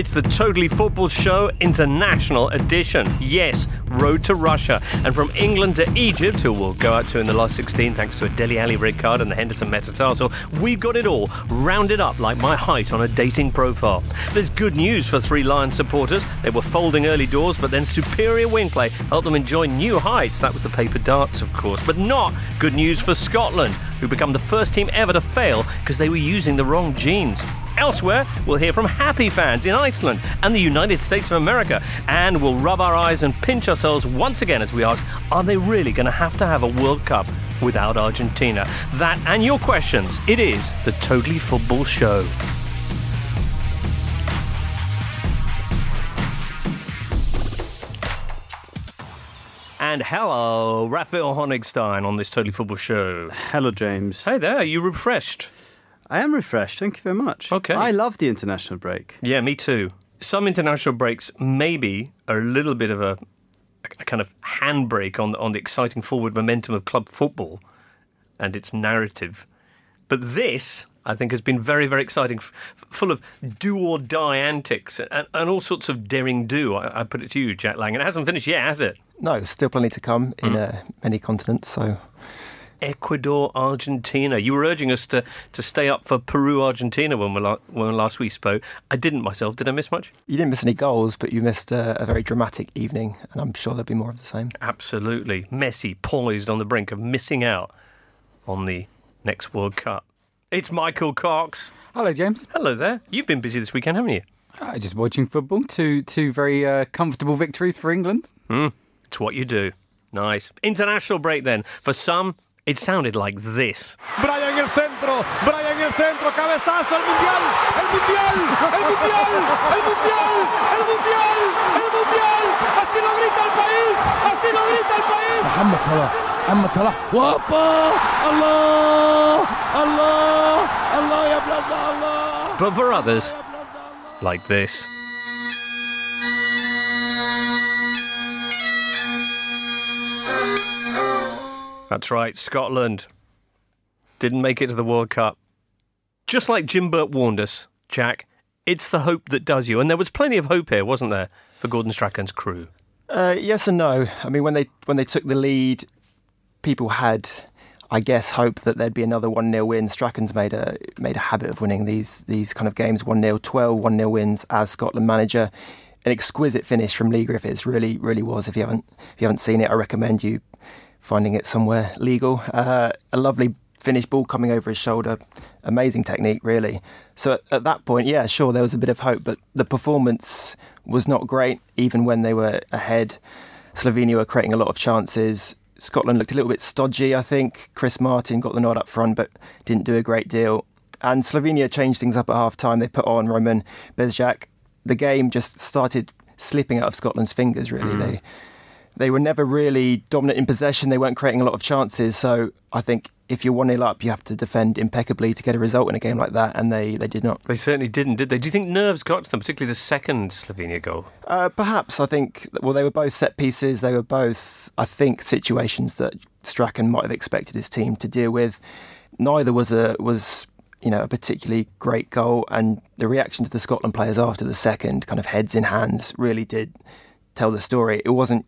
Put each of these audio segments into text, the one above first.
It's the Totally Football Show International Edition. Yes, road to Russia. And from England to Egypt, who we'll go out to in the last 16 thanks to a Dele Alli red card and the Henderson metatarsal, we've got it all rounded up like my height on a dating profile. There's good news for three Lions supporters. They were folding early doors, but then superior wing play helped them enjoy new heights. That was the paper darts, of course. But not good news for Scotland, who become the first team ever to fail because they were using the wrong genes. Elsewhere, we'll hear from happy fans in Iceland and the United States of America, and we'll rub our eyes and pinch ourselves once again as we ask are they really going to have to have a World Cup without Argentina? That and your questions. It is the Totally Football Show. And hello, Raphael Honigstein on this Totally Football Show. Hello, James. Hey there, are you refreshed? I am refreshed. Thank you very much. Okay. I love the international break. Yeah, me too. Some international breaks maybe are a little bit of a, a kind of handbrake on on the exciting forward momentum of club football and its narrative. But this, I think, has been very, very exciting, f- full of do or die antics and, and all sorts of daring do. I, I put it to you, Jack Lang. And it hasn't finished yet, has it? No, still plenty to come in uh, many continents. So Ecuador, Argentina. You were urging us to, to stay up for Peru, Argentina when we, la- when last we spoke. I didn't myself. Did I miss much? you didn't miss any goals, but you missed uh, a very dramatic evening, and I'm sure there'll be more of the same. Absolutely. Messi poised on the brink of missing out on the next World Cup. It's Michael Cox. Hello, James. Hello there. You've been busy this weekend, haven't you? Uh, just watching football. Two two very uh, comfortable victories for England. It's what you do. Nice. International break then. For some, it sounded like this. Brian el centro, Brian el centro, cabezazo, el mundial, el mundial, el mundial, el mundial, el mundial, el mundial. Así lo grita el país, así lo grita el país. Mohamed Salah, Mohamed Salah, guapa, Allah, Allah, Allah, ya Allah. But for others, like this. That's right, Scotland didn't make it to the World Cup. Just like Jim Burt warned us, Jack, it's the hope that does you. And there was plenty of hope here, wasn't there, for Gordon Strachan's crew? Uh, yes and no. I mean, when they when they took the lead, people had, I guess, hope that there'd be another one 0 win. Strachan's made a made a habit of winning these these kind of games one 0 12 one 0 wins as Scotland manager. An exquisite finish from Leigh Griffiths, really, really was. If you haven't if you haven't seen it, I recommend you finding it somewhere legal. Uh, a lovely finish ball coming over his shoulder, amazing technique, really. So at, at that point, yeah, sure, there was a bit of hope, but the performance was not great, even when they were ahead. Slovenia were creating a lot of chances. Scotland looked a little bit stodgy, I think. Chris Martin got the nod up front, but didn't do a great deal. And Slovenia changed things up at half time. They put on Roman Bezjak. The game just started slipping out of Scotland's fingers, really. They they were never really dominant in possession. They weren't creating a lot of chances. So I think if you're 1 0 up, you have to defend impeccably to get a result in a game like that. And they, they did not. They certainly didn't, did they? Do you think nerves got to them, particularly the second Slovenia goal? Uh, perhaps I think well they were both set pieces. They were both I think situations that Strachan might have expected his team to deal with. Neither was a was you know a particularly great goal, and the reaction to the Scotland players after the second, kind of heads in hands, really did tell the story. It wasn't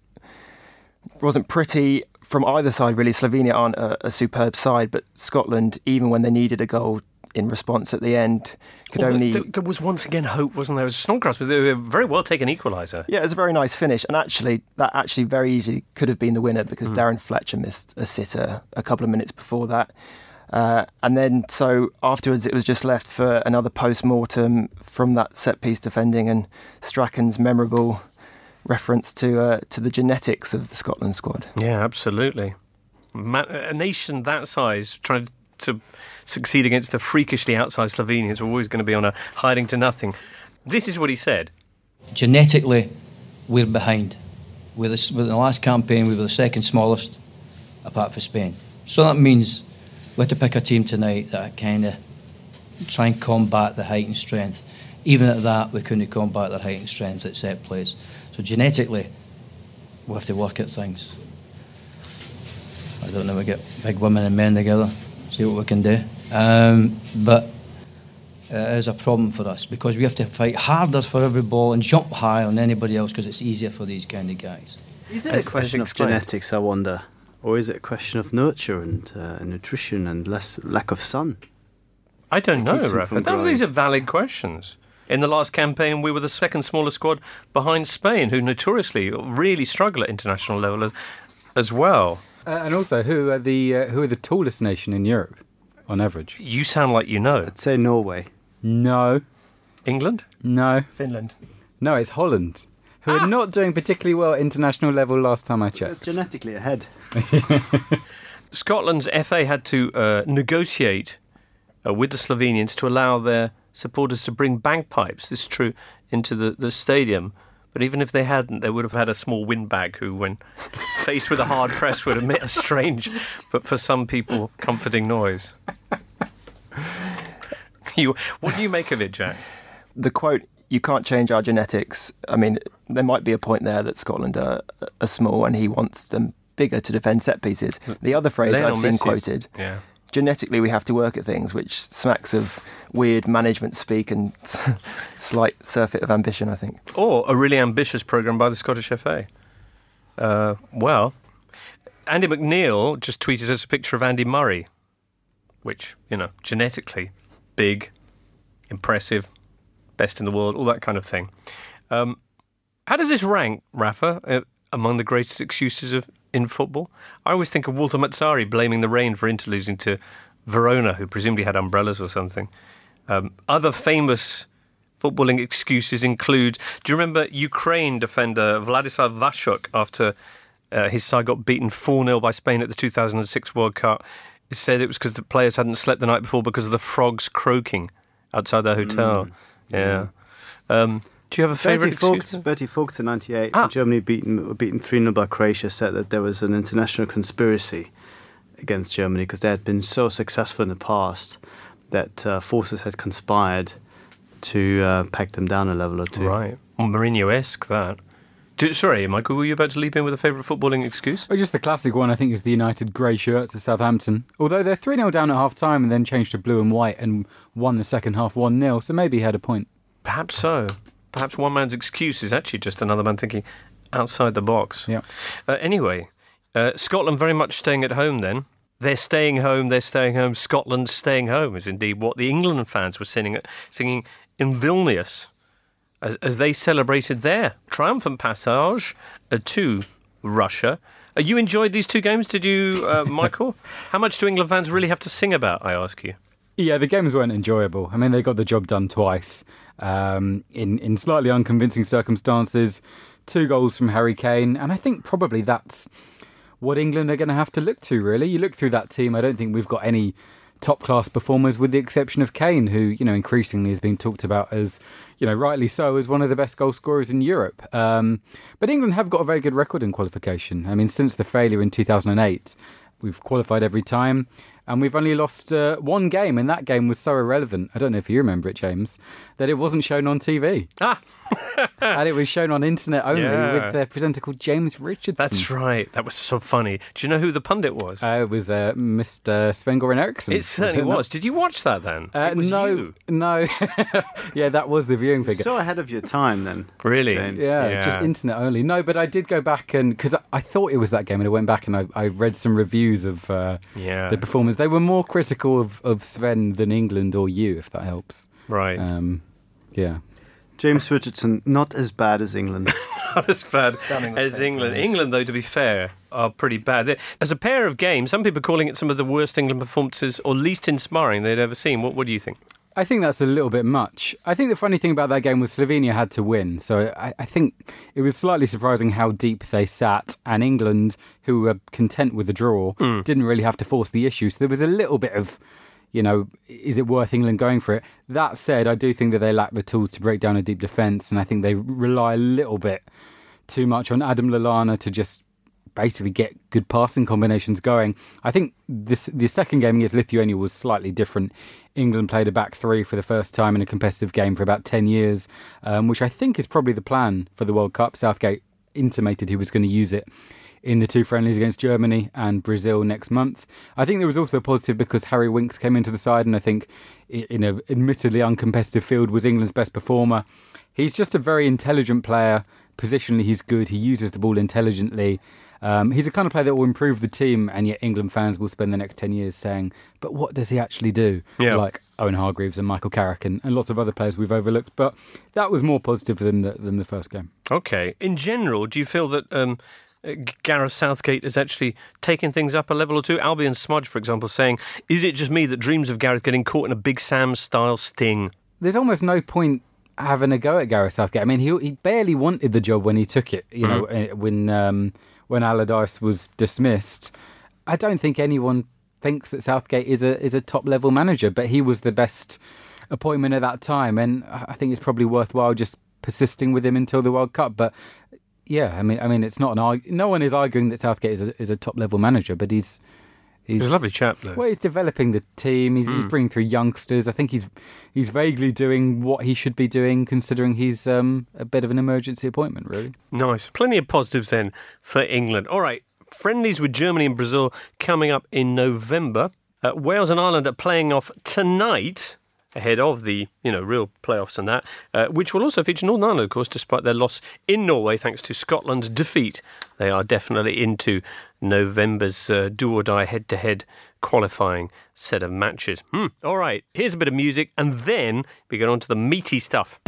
wasn't pretty from either side really. Slovenia aren't a, a superb side, but Scotland, even when they needed a goal in response at the end, could Well, only there, there was once again hope, wasn't there? It was Snodgrass with a very well taken equaliser. Yeah, it was a very nice finish, and actually, that actually very easily could have been the winner because Darren Fletcher missed a sitter a couple of minutes before that, uh, and then so afterwards it was just left for another post mortem from that set piece defending and Strachan's memorable reference to uh, to the genetics of the Scotland squad. Yeah, absolutely. Ma- a nation that size trying to succeed against the freakishly outsized Slovenians were always going to be on a hiding to nothing. This is what he said. genetically, we're behind. We're the, with the last campaign, we were the second smallest, apart from Spain. So that means we have to pick a team tonight that kind of try and combat the height and strength. Even at that, we couldn't combat their height and strength at set plays. So genetically, we have to work at things. I don't know, we get big women and men together, see what we can do. Um, but it is a problem for us because we have to fight harder for every ball and jump higher than anybody else because it's easier for these kind of guys. Is it As- a question of explained. genetics, I wonder? Or is it a question of nurture and uh, nutrition and less lack of sun? I don't know, keeps Rafa. these are valid questions. In the last campaign, we were the second smallest squad behind Spain, who notoriously really struggle at international level as, as well. Uh, and also, who are the uh, who are the tallest nation in Europe on average? You sound like you know. I'd say Norway. No, England? no, Finland. no. It's Holland, who are not doing particularly well at international level. Last time I checked. Genetically ahead. Scotland's FA had to uh, negotiate uh, with the Slovenians to allow their supporters to bring bagpipes, this is true, into the, the stadium. But even if they hadn't, they would have had a small windbag who, when faced with a hard press, would emit a strange, but for some people, comforting noise. You, what do you make of it, Jack? The quote, you can't change our genetics. I mean, there might be a point there that Scotland are, are small and he wants them bigger to defend set pieces. The other phrase Lionel I've seen Messi's- quoted Yeah. Genetically we have to work at things, which smacks of weird management speak and slight surfeit of ambition, I think. Or a really ambitious programme by the Scottish FA. Uh, well, Andy McNeil just tweeted us a picture of Andy Murray, which, you know, genetically big, impressive, best in the world, all that kind of thing. Um, how does this rank, Rafa, uh, among the greatest excuses of in football? I always think of Walter Mazzarri blaming the rain for Inter losing to Verona, who presumably had umbrellas or something. Um, other famous footballing excuses include do you remember Ukraine defender Vladislav Vashchuk after uh, his side got beaten 4 0 by Spain at the 2006 World Cup? He said it was because the players hadn't slept the night before because of the frogs croaking outside their hotel. yeah. Um, do you have a favourite Bertie excuse? Vogts, Bertie Vogts in '98, Ah. Germany beaten beaten three 0 by Croatia, said that there was an international conspiracy against Germany because they had been so successful in the past that uh, forces had conspired to uh, peg them down a level or two. Right. Well, Mourinho-esque, that. Do, sorry, Michael, were you about to leap in with a favourite footballing excuse? Well, just the classic one, I think, is the United grey shirts at Southampton. Although they're 3 0 down at half time and then changed to blue and white and won the second half 1 0, so maybe he had a point. Perhaps so. Perhaps one man's excuse is actually just another man thinking outside the box. Yeah. Uh, anyway, uh, Scotland very much staying at home then. They're staying home, they're staying home. Scotland's staying home is indeed what the England fans were singing, singing in Vilnius as, as they celebrated their triumphant passage uh, to Russia. Uh, you enjoyed these two games, did you, uh, Michael? How much do England fans really have to sing about, I ask you? Yeah, the games weren't enjoyable. I mean, they got the job done twice um, in in slightly unconvincing circumstances. Two goals from Harry Kane, and I think probably that's what England are going to have to look to. Really, you look through that team. I don't think we've got any top class performers, with the exception of Kane, who you know increasingly is being talked about as you know rightly so as one of the best goal scorers in Europe. Um, but England have got a very good record in qualification. I mean, since the failure in 2008, we've qualified every time. And we've only lost uh, one game, and that game was so irrelevant. I don't know if you remember it, James, that it wasn't shown on TV. Ah, and it was shown on internet only Yeah. with a presenter called James Richardson. that's right. That was so funny. Do you know who the pundit was? Uh, it was uh, Mr. Sven Goran Eriksson. It certainly not? was. Did you watch that then? Uh, it was no, you. no. yeah, that was the viewing figure. So ahead of your time then. Really? James. yeah, just internet only. No, but I did go back and because I, I thought it was that game, and I went back and I, I read some reviews of uh, Yeah. the performance. They were more critical of, of Sven than England or you, if that helps. Right. Um, yeah. James Richardson, not as bad as England. Not as bad as England. news. England, though, to be fair, are pretty bad. They- As a pair of games, some people are calling it some of the worst England performances or least inspiring they'd ever seen. What, what do you think? I think that's a little bit much. I think the funny thing about that game was Slovenia had to win. So I, I think it was slightly surprising how deep they sat, and England, who were content with the draw, hmm. didn't really have to force the issue. So there was a little bit of, you know, is it worth England going for it? That said, I do think that they lack the tools to break down a deep defence, and I think they rely a little bit too much on Adam Lallana to just basically get good passing combinations going. I think this the second game against Lithuania was slightly different. England played a back three for the first time in a competitive game for about 10 years, um, which I think is probably the plan for the World Cup. Southgate intimated he was going to use it in the two friendlies against Germany and Brazil next month. I think there was also a positive because Harry Winks came into the side, and I think in an admittedly uncompetitive field, was England's best performer. He's just a very intelligent player. Positionally, he's good. He uses the ball intelligently. Um, he's the kind of player that will improve the team, and yet England fans will spend the next 10 years saying, but what does he actually do? Yeah. Like Owen Hargreaves and Michael Carrick and, and lots of other players we've overlooked. But that was more positive than the, than the first game. Okay. In general, do you feel that um, Gareth Southgate is actually taking things up a level or two? Albion Smudge, for example, saying, "Is it just me that dreams of Gareth getting caught in a Big Sam style sting?" there's almost no point having a go at Gareth Southgate. I mean, he he barely wanted the job when he took it. You know, eh, when um, when Allardyce was dismissed. I don't think anyone thinks that Southgate is a is a top level manager, but he was the best appointment at that time, and I think it's probably worthwhile just persisting with him until the World Cup. But yeah, I mean, I mean, it's not an arg- no one is arguing that Southgate is a, is a top level manager, but he's he's He's a lovely chap, though. well, he's developing the team. He's, he's bringing through youngsters. I think he's he's vaguely doing what he should be doing, considering he's um, a bit of an emergency appointment. Really, Nice. Plenty of positives then for England. All right. Friendlies with Germany and Brazil coming up in November. Uh, Wales and Ireland are playing off tonight ahead of the you know real playoffs and that, uh, which will also feature Northern Ireland, of course, despite their loss in Norway thanks to Scotland's defeat. They are definitely into November's uh, do or die head to head qualifying set of matches. Hmm. All right, here's a bit of music, and then we get on to the meaty stuff.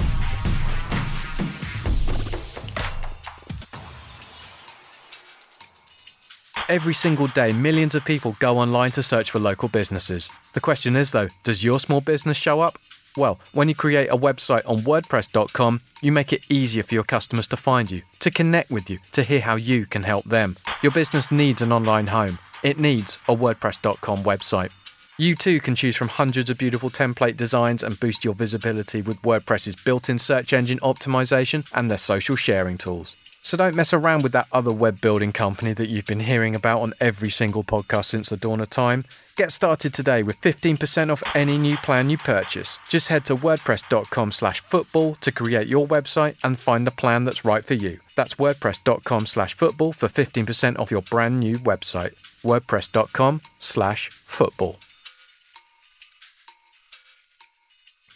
Every single day, millions of people go online to search for local businesses. The question is, though, does your small business show up? Well, when you create a website on WordPress.com, you make it easier for your customers to find you, to connect with you, to hear how you can help them. Your business needs an online home. It needs a WordPress.com website. You too can choose from hundreds of beautiful template designs and boost your visibility with WordPress's built in search engine optimization and their social sharing tools. So don't mess around with that other web building company that you've been hearing about on every single podcast since the dawn of time. Get started today with 15% off any new plan you purchase. Just head to wordpress.com slash football to create your website and find the plan that's right for you. That's wordpress.com slash football for 15% off your brand new website. wordpress.com slash football.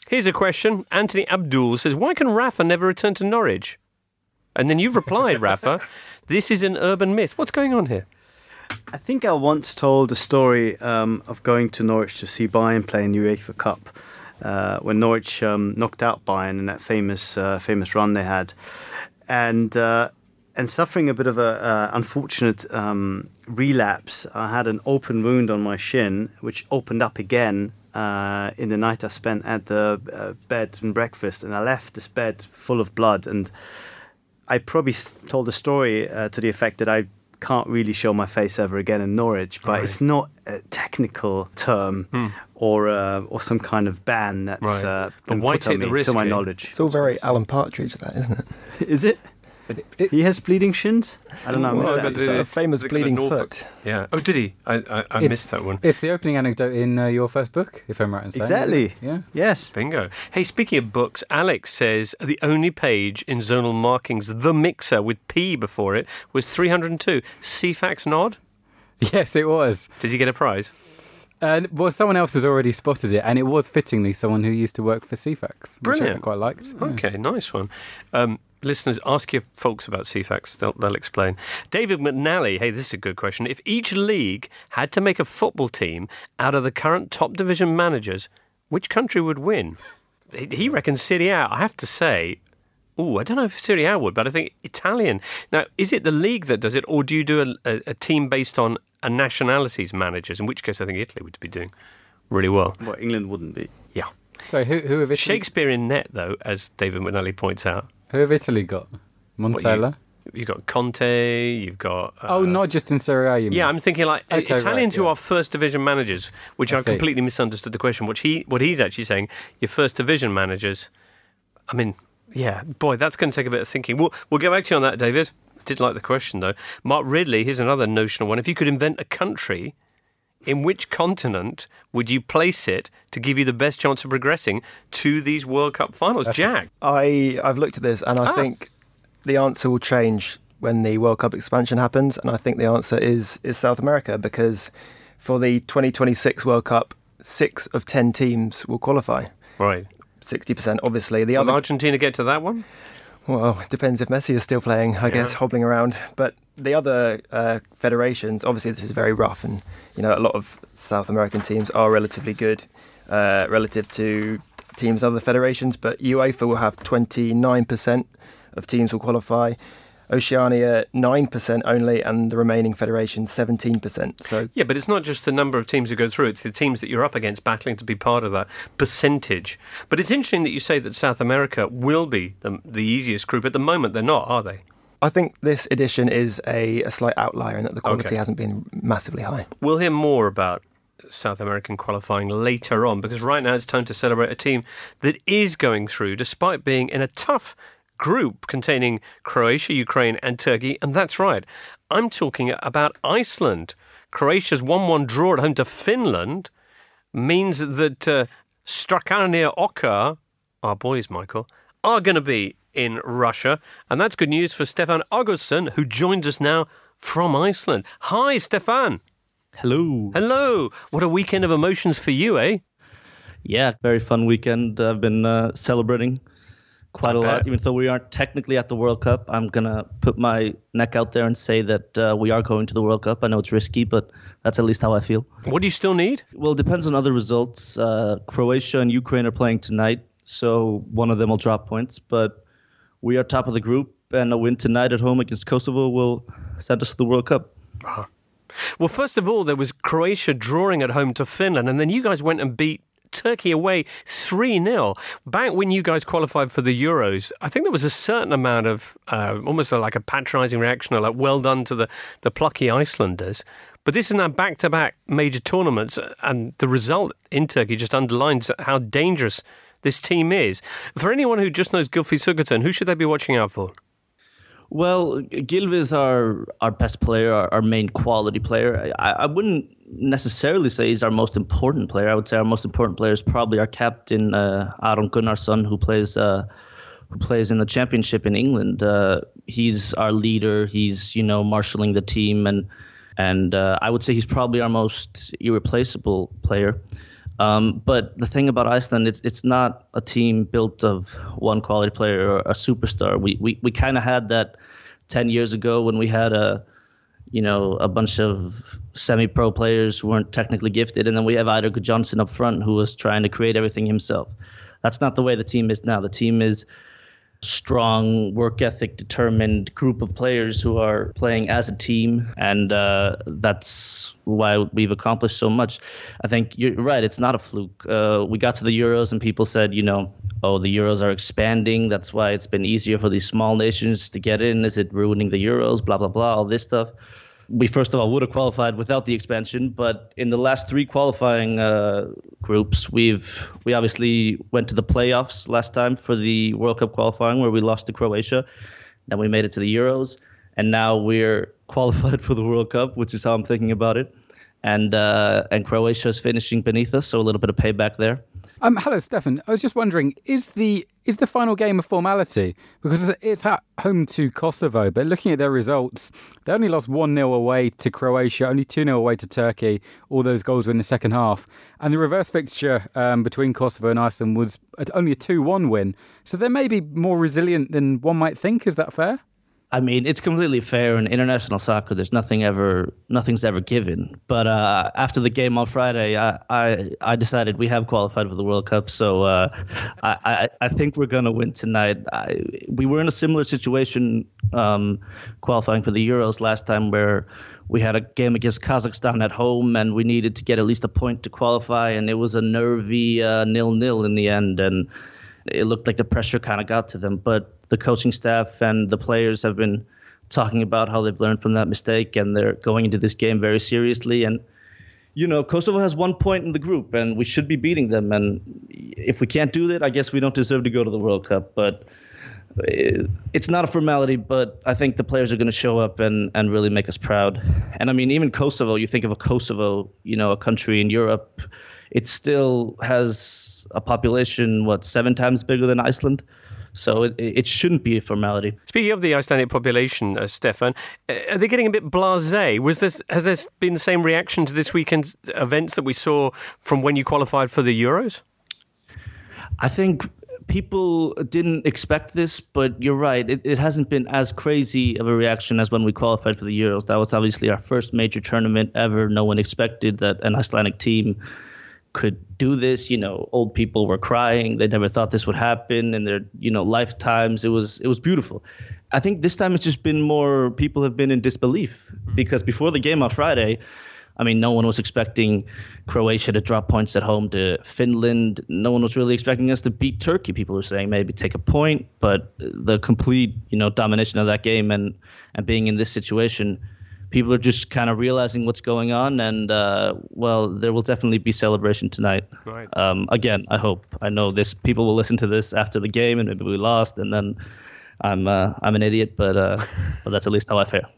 Here's a question. Anthony Abdul says, Why can Rafa never return to Norwich? And then you've replied, Rafa, this is an urban myth. What's going on here? I think I once told a story um, of going to Norwich to see Bayern play in the UEFA Cup uh, when Norwich um, knocked out Bayern in that famous uh, famous run they had, and uh, and suffering a bit of a uh, unfortunate um, relapse. I had an open wound on my shin, which opened up again. Uh, in the night I spent at the uh, bed and breakfast, and I left this bed full of blood. And I probably told a story uh, to the effect that I can't really show my face ever again in Norwich, but Right. it's not a technical term or uh, or some kind of ban that's Right. uh, But why put on the me, risk, to my knowledge. it's all very Alan Partridge, that isn't it? Is it? It- He has bleeding shins. I don't know. I missed Well, that. but the- famous the kind of bleeding Norfolk- foot. Yeah. Oh, did he? I, I, I missed that one. it's the opening anecdote in uh, your first book, if I'm right in saying. Exactly. Yeah. Yes. Bingo. Hey, speaking of books, Alex says the only page in zonal markings, The Mixer, with P before it, was 302. Ceefax nod? Yes, it was. Did he get a prize? And well, someone else has already spotted it, and it was fittingly someone who used to work for Ceefax. Which I Brilliant. quite liked. Yeah. Okay, nice one. Um, listeners, ask your folks about Ceefax. They'll, they'll explain. David McNally, hey, this is a good question. If each league had to make a football team out of the current top division managers, which country would win? He he reckons Serie A. I have to say, oh, I don't know if Serie A would, but I think Italian. Now, is it the league that does it, or do you do a, a, a team based on a nationality's managers? In which case, I think Italy would be doing really well. Well, England wouldn't be. Yeah. So who who have Italy, Shakespeare in net, though, as David McNally points out. Who have Italy got? Montella. You've got Conte, you've got. Uh, oh, not just in Serie A. You? Yeah, I'm thinking like Okay, Italians right, who yeah. are first division managers, which I I, completely misunderstood the question. What he, what he's actually saying, your first division managers. I mean, yeah, boy, that's going to take a bit of thinking. We'll we'll get back to you on that, David. Did like the question though. Mark Ridley, here's another notional one. If you could invent a country, in which continent would you place it to give you the best chance of progressing to these World Cup finals? Jack. I I've looked at this and I Ah. think the answer will change when the World Cup expansion happens, and I think the answer is is South America because for the 2026 World Cup, six of ten teams will qualify. Right. Sixty percent, obviously. The Will other, Argentina get to that one? Well, it depends if Messi is still playing. I guess hobbling around. But the other uh, federations, obviously, this is very rough, and you know, a lot of South American teams are relatively good uh, relative to teams in other federations. But UEFA will have twenty nine percent of teams will qualify. Oceania nine percent only, and the remaining federations seventeen percent. So Yeah, but it's not just the number of teams who go through, it's the teams that you're up against battling to be part of that percentage. But it's interesting that you say that South America will be the, the easiest group. At the moment, they're not, are they? I think this edition is a, a slight outlier in that the quality Okay. hasn't been massively high. We'll hear more about South American qualifying later on because right now it's time to celebrate a team that is going through despite being in a tough group containing Croatia, Ukraine, and Turkey. And that's right, I'm talking about Iceland. Croatia's 1 1 draw at home to Finland means that uh, Strákarnir okkar, our boys, Michael, are going to be in Russia. And that's good news for Stefan Ágústsson, who joins us now from Iceland. Hi, Stefan. Hello. Hello. What a weekend of emotions for you, eh? Yeah, very fun weekend. I've been uh, celebrating quite a lot, even though we aren't technically at the World Cup. I'm gonna put my neck out there and say that uh, we are going to the World Cup. I know it's risky, but that's at least how I feel. What do you still need? Well, it depends on other results. Uh, Croatia and Ukraine are playing tonight, so one of them will drop points. But we are top of the group, and a win tonight at home against Kosovo will send us to the World Cup. Well, first of all, there was Croatia drawing at home to Finland, and then you guys went and beat Turkey away 3 0. Back when you guys qualified for the Euros, I think there was a certain amount of uh, almost like a patronising reaction, or like, well done to the, the plucky Icelanders. But this is now back to back major tournaments, and the result in Turkey just underlines how dangerous this team is. For anyone who just knows Gylfi Sigurdsson, who should they be watching out for? Well, Gylfi is our, our best player, our, our main quality player. I, I wouldn't necessarily say he's our most important player. I would say our most important player is probably our captain, uh, Aron Gunnarsson, who plays uh, who plays in the championship in England. Uh, he's our leader. He's you know marshaling the team, and and uh, I would say he's probably our most irreplaceable player. Um, but the thing about Iceland, it's it's not a team built of one quality player or a superstar. We we, we kind of had that ten years ago when we had a you know a bunch of semi-pro players who weren't technically gifted, and then we have Eidur Gudjohnsen up front who was trying to create everything himself. That's not the way the team is now. The team is strong, work ethic, determined group of players who are playing as a team, and uh, that's why we've accomplished so much. I think you're right; it's not a fluke. Uh, we got to the Euros, and people said, you know, oh, the Euros are expanding. That's why it's been easier for these small nations to get in. Is it ruining the Euros? Blah blah blah. All this stuff. We first of all would have qualified without the expansion, but in the last three qualifying uh, groups, we've we obviously went to the playoffs last time for the World Cup qualifying, where we lost to Croatia. Then we made it to the Euros, and now we're qualified for the World Cup, which is how I'm thinking about it. And uh, and Croatia is finishing beneath us, so a little bit of payback there. Um, hello, Stefan. I was just wondering, is the is the final game a formality? Because it's- at home to Kosovo, but looking at their results, they only lost 1 0 away to Croatia, only 2 0 away to Turkey. All those goals were in the second half. And the reverse fixture um, between Kosovo and Iceland was only a 2 1 win. So they may be more resilient than one might think. Is that fair? I mean, it's completely fair in international soccer. There's nothing ever, nothing's ever given. But uh, after the game on Friday, I, I, I decided we have qualified for the World Cup. So uh, I, I, I think we're gonna win tonight. I, we were in a similar situation um, qualifying for the Euros last time, where we had a game against Kazakhstan at home, and we needed to get at least a point to qualify, and it was a nervy uh, nil-nil in the end, and it looked like the pressure kind of got to them. But the coaching staff and the players have been talking about how they've learned from that mistake and they're going into this game very seriously. And, you know, Kosovo has one point in the group and we should be beating them. And if we can't do that, I guess we don't deserve to go to the World Cup. But uh, it's not a formality, but I think the players are going to show up and, and really make us proud. And I mean, even Kosovo, you think of a Kosovo, you know, a country in Europe, it still has a population, what, seven times bigger than Iceland? So it, it shouldn't be a formality. Speaking of the Icelandic population, uh, Stefan, uh, are they getting a bit blasé? Was this has there been the same reaction to this weekend's events that we saw from when you qualified for the Euros? I think people didn't expect this, but you're right. It, it hasn't been as crazy of a reaction as when we qualified for the Euros. That was obviously our first major tournament ever. No one expected that an Icelandic team could do this. You know, old people were crying. They never thought this would happen in their, you know, lifetimes. It was it was beautiful. I think this time it's just been more people have been in disbelief mm-hmm. because before the game on Friday, I mean, no one was expecting Croatia to drop points at home to Finland. No one was really expecting us to beat Turkey. People were saying maybe take a point, but the complete, you know, domination of that game and and being in this situation, people are just kind of realizing what's going on. And uh, well, there will definitely be celebration tonight. Right. Um, again, I hope. I know this. People will listen to this after the game, and maybe we lost, and then. I'm uh, I'm an idiot, but uh, but that's at least how I feel.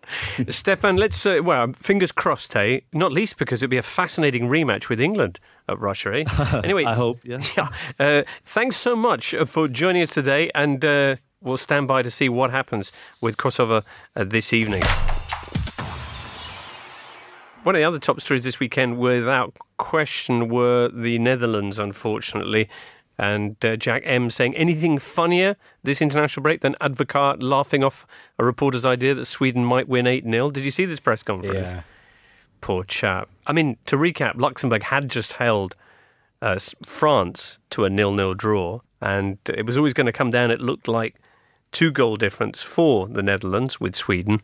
Stefan, let's uh, well, fingers crossed, hey. Not least because it'd be a fascinating rematch with England at Russia, eh? Anyway, I hope. Yeah. Yeah. Uh, thanks so much for joining us today, and uh, we'll stand by to see what happens with Kosovo uh, this evening. One of the other top stories this weekend, without question, were the Netherlands, unfortunately. And uh, Jack M saying anything funnier this international break than Advocaat laughing off a reporter's idea that Sweden might win 8 0. Did you see this press conference? Yeah. Poor chap. I mean, to recap, Luxembourg had just held uh, France to a nil-nil draw, and it was always going to come down. It looked like two goal difference for the Netherlands with Sweden,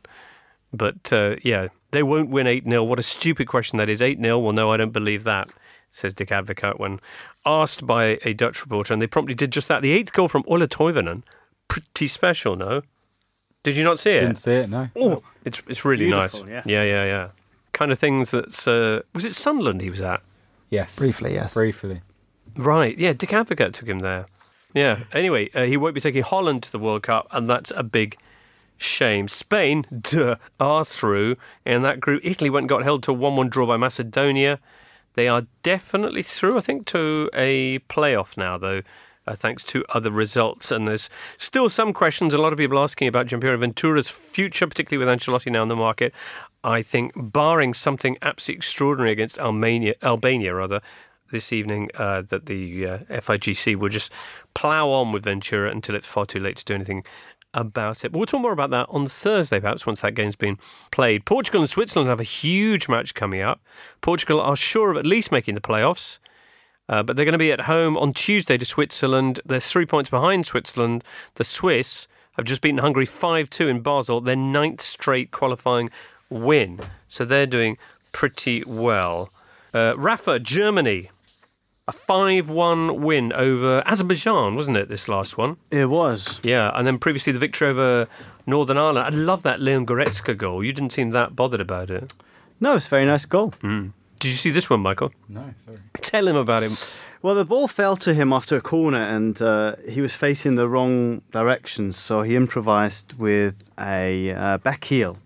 but uh, yeah, they won't win eight 0 What a stupid question that is. Eight 0 Well, no, I don't believe that. Says Dick Advocaat when asked by a Dutch reporter, and they promptly did just that. The eighth goal from Ola Toivonen, pretty special, no? Did you not see it? Didn't see it, no. Oh, it's it's really Beautiful, nice. yeah. yeah, yeah, yeah. Kind of things that's uh, was it Sunderland he was at? Yes. Briefly, yes. Briefly. Right, yeah. Dick Advocaat took him there. Yeah. Anyway, uh, he won't be taking Holland to the World Cup, and that's a big shame. Spain, duh, are through in that group. Italy went got held to a one-one draw by Macedonia. They are definitely through, I think, to a playoff now, though. Uh, thanks to other results. And there's still some questions. A lot of people asking about Giampiero Ventura's future, particularly with Ancelotti now in the market. I think, barring something absolutely extraordinary against Albania, Albania rather, this evening, uh, that the uh, FIGC will just plough on with Ventura until it's far too late to do anything about it. But we'll talk more about that on Thursday, perhaps, once that game's been played. Portugal and Switzerland have a huge match coming up. Portugal are sure of at least making the playoffs. Uh, but they're going to be at home on Tuesday to Switzerland. They're three points behind Switzerland. The Swiss have just beaten Hungary 5 2 in Basel, their ninth straight qualifying win. So they're doing pretty well. Uh, Rafa, Germany, a 5 1 win over Azerbaijan, wasn't it, this last one? It was. Yeah, and then previously the victory over Northern Ireland. I love that Leon Goretzka goal. You didn't seem that bothered about it. No, it's a very nice goal. Did you see this one, Michael? No, sorry. Tell him about him. Well, the ball fell to him after a corner, and uh, he was facing the wrong direction, so he improvised with a uh, back heel.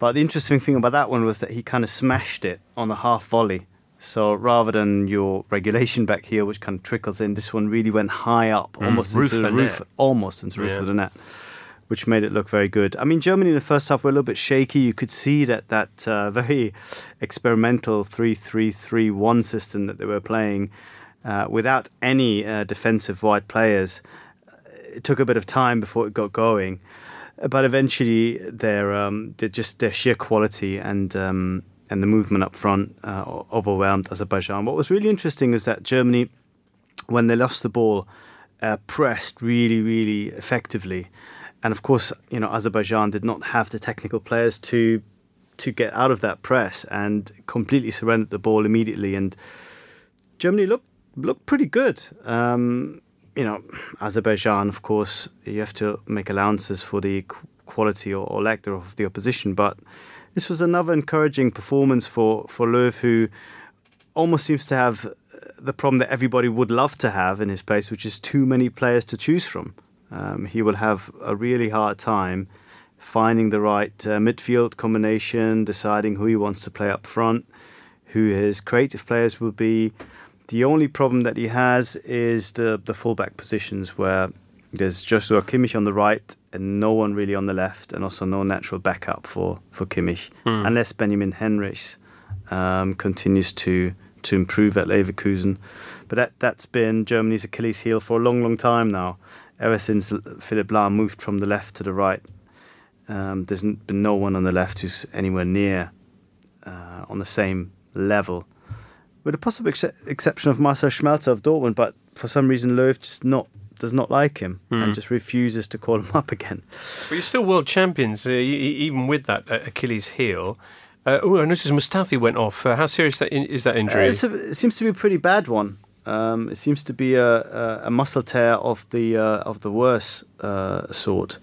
But the interesting thing about that one was that he kind of smashed it on the half volley. So rather than your regulation back here, which kind of trickles in, this one really went high up, almost roof into the of roof, almost into the roof Yeah. of the net, which made it look very good. I mean, Germany in the first half were a little bit shaky. You could see that that uh, very experimental three-three-three-one system that they were playing uh, without any uh, defensive wide players. It took a bit of time before it got going, but eventually their um, their just their sheer quality and um, and the movement up front uh, overwhelmed Azerbaijan. What was really interesting is that Germany, when they lost the ball, uh, pressed really really effectively, and of course you know Azerbaijan did not have the technical players to to get out of that press and completely surrendered the ball immediately and Germany looked looked pretty good. Um, you know, Azerbaijan, of course, you have to make allowances for the quality or, or lack thereof of the opposition, but this was another encouraging performance for for Löw, who almost seems to have uh, the problem that everybody would love to have in his place, which is too many players to choose from. Um, he will have a really hard time finding the right uh, midfield combination, deciding who he wants to play up front, who his creative players will be. The only problem that he has is the the fullback positions where There's Joshua Kimmich on the right and no one really on the left, and also no natural backup for for Kimmich, Hmm. unless Benjamin Henrichs um, continues to to improve at Leverkusen. But that that's been Germany's Achilles heel for a long, long time now. Ever since Philipp Lahm moved from the left to the right, um, there's been no one on the left who's anywhere near uh, on the same level, with the possible ex- exception of Marcel Schmelzer of Dortmund. But for some reason, Löw just not does not like him and just refuses to call him up again. But you're still world champions, uh, even with that uh, Achilles heel. Uh, oh, I noticed Mustafi went off. Uh, how serious that in- is that Uh, injury? a, it seems to be a pretty bad one. Um, it seems to be a, a, a muscle tear of the uh, of the worst uh, sort.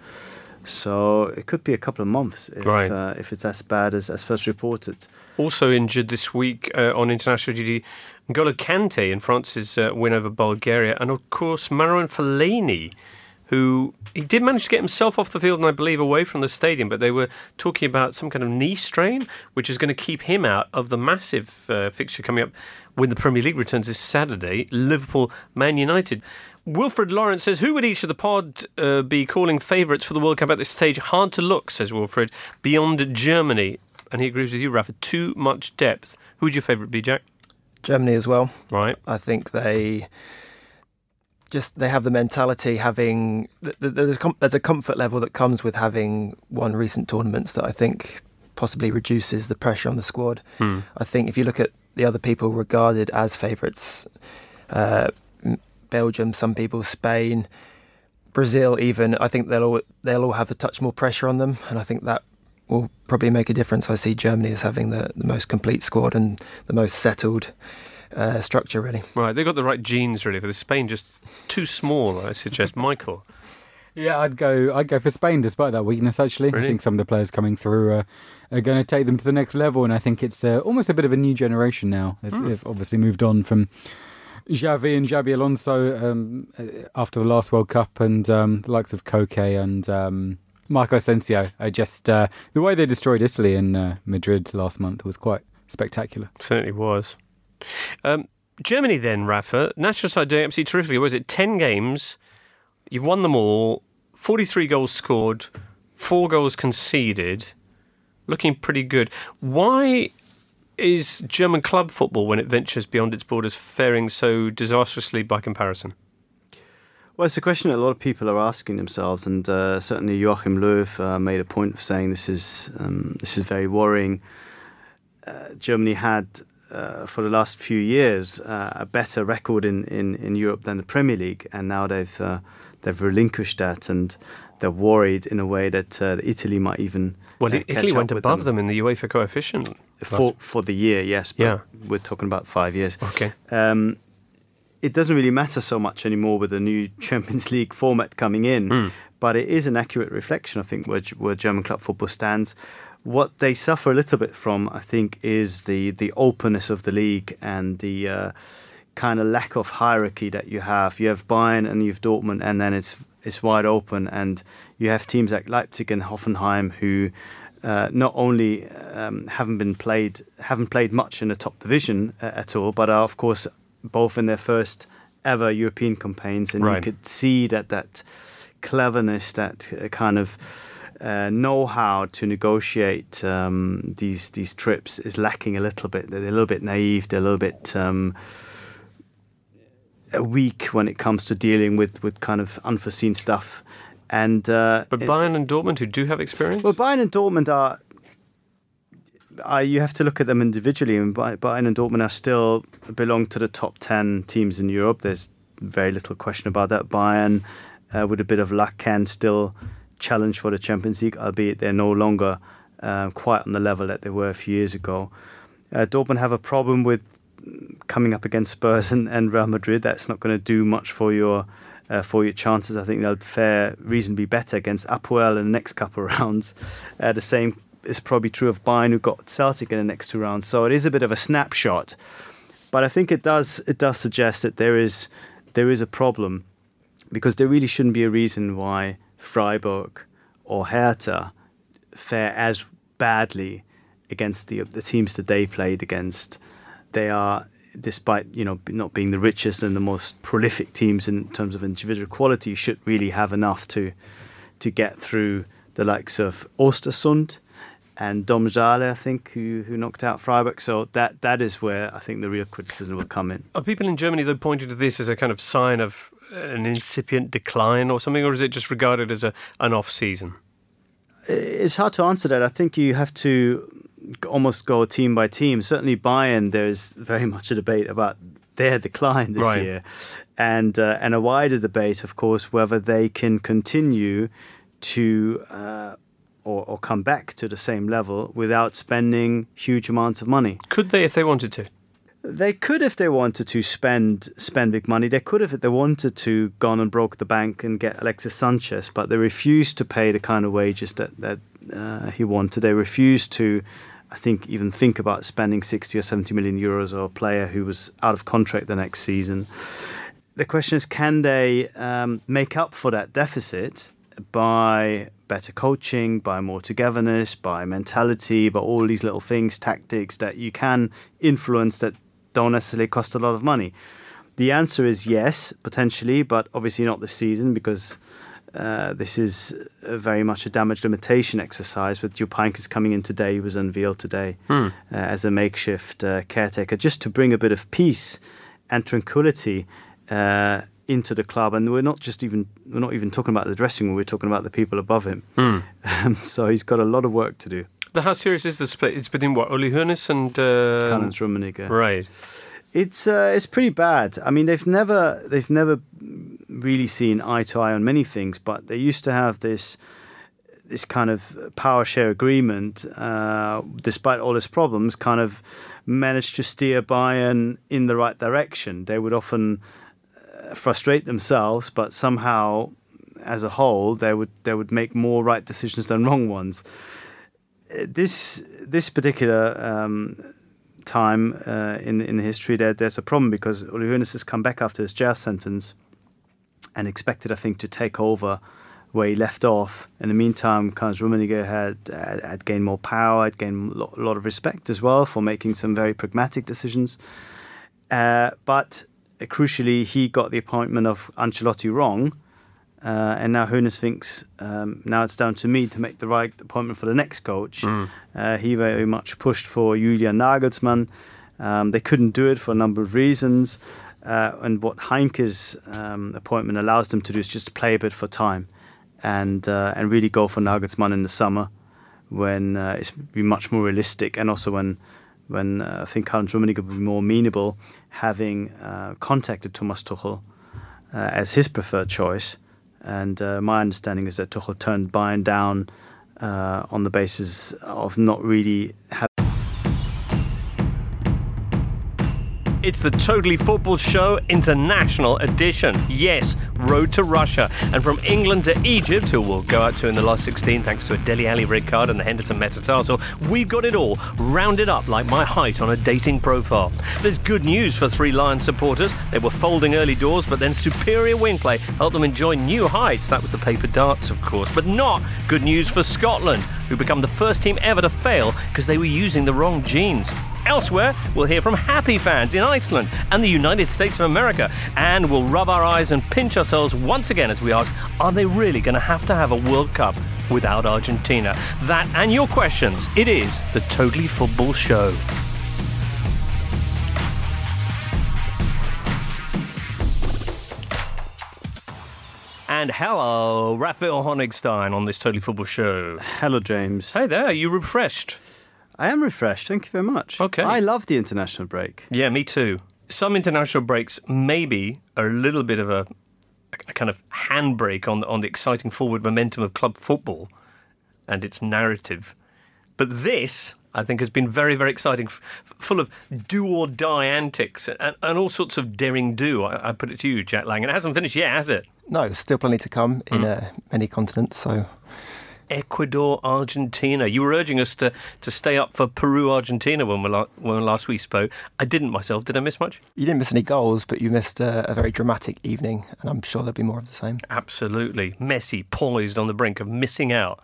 So it could be a couple of months if Right. uh, if it's as bad as, as first reported. Also injured this week uh, on international duty, N'Golo Kante in France's uh, win over Bulgaria, and of course Marouane Fellaini, who he did manage to get himself off the field and I believe away from the stadium, but they were talking about some kind of knee strain, which is going to keep him out of the massive uh, fixture coming up when the Premier League returns this Saturday, Liverpool Man United. Wilfred Lawrence says, Who would each of the pod uh, be calling favourites for the World Cup at this stage? Hard to look, says Wilfred, beyond Germany. And he agrees with you, Rafa. Too much depth. Who'd your favourite be, Jack? Germany as well. Right. I think they just they have the mentality having th- th- there's there's a comfort level that comes with having won recent tournaments that I think possibly reduces the pressure on the squad. Hmm. I think if you look at the other people regarded as favourites, uh, Belgium, some people, Spain, Brazil, even I think they'll all, they'll all have a touch more pressure on them, and I think that will probably make a difference. I see Germany as having the, the most complete squad and the most settled uh, structure, really. Right. They've got the right genes, really, for this. Spain just too small, I suggest. Michael. Yeah, I'd go. I'd go for Spain, despite that weakness. Actually, Really? I think some of the players coming through uh, are going to take them to the next level, and I think it's uh, almost a bit of a new generation now. They've, Hmm. they've obviously moved on from Xavi and Xabi Alonso um, uh, after the last World Cup, and um, the likes of Koke and um, Marco Asensio. I just uh, the way they destroyed Italy in uh, Madrid last month was quite spectacular. Certainly was. Um, Germany, then, Rafa. National side doing absolutely terrifically. Was it 10 games? You've won them all. 43 goals scored, four goals conceded. Looking pretty good. Why is German club football, when it ventures beyond its borders, faring so disastrously by comparison? Well, it's a question that a lot of people are asking themselves, and uh, certainly Joachim Löw uh, made a point of saying this is um, this is very worrying. Uh, Germany had, uh, for the last few years, uh, a better record in, in, in Europe than the Premier League, and now they've uh, they've relinquished that, and they're worried in a way that uh, Italy might even Well, Italy went above them. in the UEFA coefficient. for for the year, yes. But Yeah. we're talking about five years. Okay. Um, it doesn't really matter so much anymore with the new Champions League format coming in, Hmm. but it is an accurate reflection, I think, where, where German club football stands. What they suffer a little bit from, I think, is the the openness of the league and the uh, kind of lack of hierarchy that you have. You have Bayern and you have Dortmund, and then it's it's wide open, and you have teams like Leipzig and Hoffenheim who. Uh, not only um, haven't been played, haven't played much in the top division uh, at all, but are of course both in their first ever European campaigns, and Right. you could see that that cleverness, that uh, kind of uh, know-how to negotiate um, these these trips is lacking a little bit. They're a little bit naive. They're a little bit um, weak when it comes to dealing with with kind of unforeseen stuff. And uh, But it- Bayern and Dortmund, who do have experience? well, Bayern and Dortmund are. You have to look at them individually, and Bayern and Dortmund are still belong to the top ten teams in Europe. There's very little question about that. Bayern, uh, with a bit of luck, can still challenge for the Champions League, albeit they're no longer uh, quite on the level that they were a few years ago. Uh, Dortmund have a problem with coming up against Spurs and, and Real Madrid. That's not going to do much for your uh, for your chances. I think they'll fare reasonably better against Apoel in the next couple of rounds. Uh, the same is probably true of Bayern, who got Celtic in the next two rounds. So it is a bit of a snapshot, but I think it does it does suggest that there is there is a problem because there really shouldn't be a reason why Freiburg or Hertha fare as badly against the the teams that they played against. They are despite you know not being the richest and the most prolific teams in terms of individual quality, should really have enough to to get through the likes of Ostersund and Domžale, I think, who who knocked out Freiburg. So that that is where I think the real criticism will come in. Are people in Germany though pointing to this as a kind of sign of an incipient decline or something, or is it just regarded as a an off season? It's hard to answer that. I think you have to almost go team by team. Certainly, Bayern, there's very much a debate about their decline this Right. year, and uh, and a wider debate, of course, whether they can continue to uh, or, or come back to the same level without spending huge amounts of money. Could they if they wanted to? They could, if they wanted to, spend spend big money. They could have, if they wanted to, gone and broke the bank and get Alexis Sanchez, but they refused to pay the kind of wages that that uh, he wanted. They refused to, I think, even think about spending sixty or seventy million euros on a player who was out of contract the next season. The question is, can they um, make up for that deficit by better coaching, by more togetherness, by mentality, by all these little things, tactics that you can influence that don't necessarily cost a lot of money? The answer is yes, potentially, but obviously not this season because uh, this is very much a damage limitation exercise. With Jupp Heynckes coming in today, he was unveiled today uh, as a makeshift uh, caretaker, just to bring a bit of peace and tranquility uh, into the club. And we're not just even we're not even talking about the dressing room; we're talking about the people above him. Um, so he's got a lot of work to do. The, how serious is the split? It's between what Uli Hoeneß and uh, Karl-Heinz Rummenigge. right. It's uh, it's pretty bad. I mean, they've never they've never really seen eye to eye on many things, but they used to have this this kind of power share agreement. Uh, despite all its problems, kind of managed to steer Bayern in the right direction. They would often frustrate themselves, but somehow, as a whole, they would they would make more right decisions than wrong ones. This this particular um, time uh, in in history, there, there's a problem because Uli has come back after his jail sentence and expected, I think, to take over where he left off. In the meantime, Karl-Heinz Rummenigge had, had gained more power, had gained a lot, lot of respect as well for making some very pragmatic decisions. Uh, but crucially, he got the appointment of Ancelotti wrong. Uh, and now Hoeneß thinks um, now it's down to me to make the right appointment for the next coach. Uh, he very much pushed for Julian Nagelsmann. Um, they couldn't do it for a number of reasons. Uh, and what Heynckes' um, appointment allows them to do is just play a bit for time and uh, and really go for Nagelsmann in the summer when uh, it's much more realistic and also when when uh, I think Karl Rummenigge would be more amenable having uh, contacted Thomas Tuchel uh, as his preferred choice. And my understanding is that Tuchel turned Bayern down on the basis of not really having. It's the Totally Football Show International Edition. Yes, Road to Russia. And from England to Egypt, who we'll go out to in the last 16 thanks to a Dele Alli red card and the Henderson metatarsal, we've got it all rounded up like my height on a dating profile. There's good news for three Lions supporters. They were folding early doors, but then superior wing play helped them enjoy new heights. That was the paper darts, of course. But not good news for Scotland, who become the first team ever to fail because they were using the wrong genes. Elsewhere, we'll hear from happy fans in Iceland and the United States of America, and we'll rub our eyes and pinch ourselves once again as we ask, are they really going to have to have a World Cup without Argentina? That and your questions. It is the Totally Football Show. And hello, Raphael Honigstein on this Totally Football Show. Hello, James. Hey there, are you refreshed? I am refreshed. Thank you very much. Okay. I love the international break. Yeah, me too. Some international breaks maybe are a little bit of a, a kind of handbrake on on the exciting forward momentum of club football and its narrative. But this, I think, has been very, very exciting, f- full of do or die antics and, and all sorts of daring do. I, I put it to you, Jack Lang. And it hasn't finished yet, has it? No, still plenty to come in uh, many continents. So Ecuador, Argentina. You were urging us to, to stay up for Peru, Argentina when we, la- when last we spoke. I didn't myself. Did I miss much? you didn't miss any goals, but you missed uh, a very dramatic evening, and I'm sure there'll be more of the same. Absolutely. Messi poised on the brink of missing out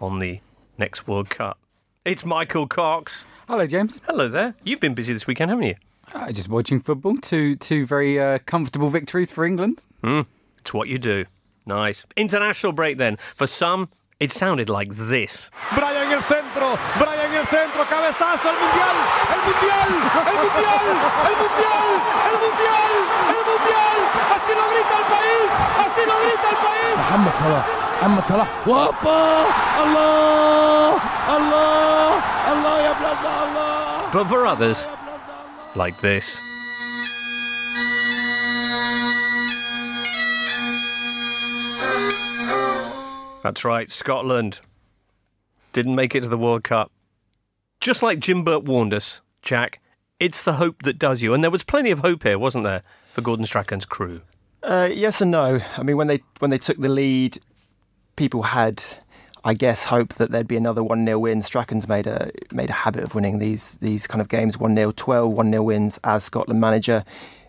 on the next World Cup. It's Michael Cox. Hello, James. Hello there. You've been busy this weekend, haven't you? Uh, just watching football. Two two very uh, comfortable victories for England. Mm, it's what you do. Nice. International break then. For some, it sounded like this. Brian el centro, Brian el centro, cabezazo, el mundial, el mundial, el mundial, el mundial, el mundial, el mundial. Así lo grita el país, así lo grita el país. Mohamed Salah, Mohamed Salah, ¡Opa! Allah, Allah, Allah, ya Allah. But for others, like this. That's right, Scotland didn't make it to the World Cup. Just like Jim Burt warned us, Jack, it's the hope that does you. And there was plenty of hope here, wasn't there, for Gordon Strachan's crew? Uh, yes and no. I mean, when they when they took the lead, people had, I guess, hope that there'd be another one 0 win. Strachan's made a made a habit of winning these these kind of games one 0 12 one 0 wins as Scotland manager.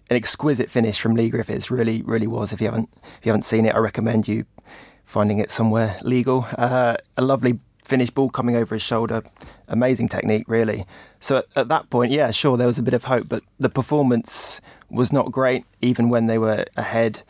An exquisite finish from Leigh Griffiths. Really, really was. If you haven't if you haven't seen it, I recommend you finding it somewhere legal. Uh, a lovely finish ball coming over his shoulder. Amazing technique, really. So at, at, that point, yeah, sure, there was a bit of hope, but the performance was not great, even when they were ahead.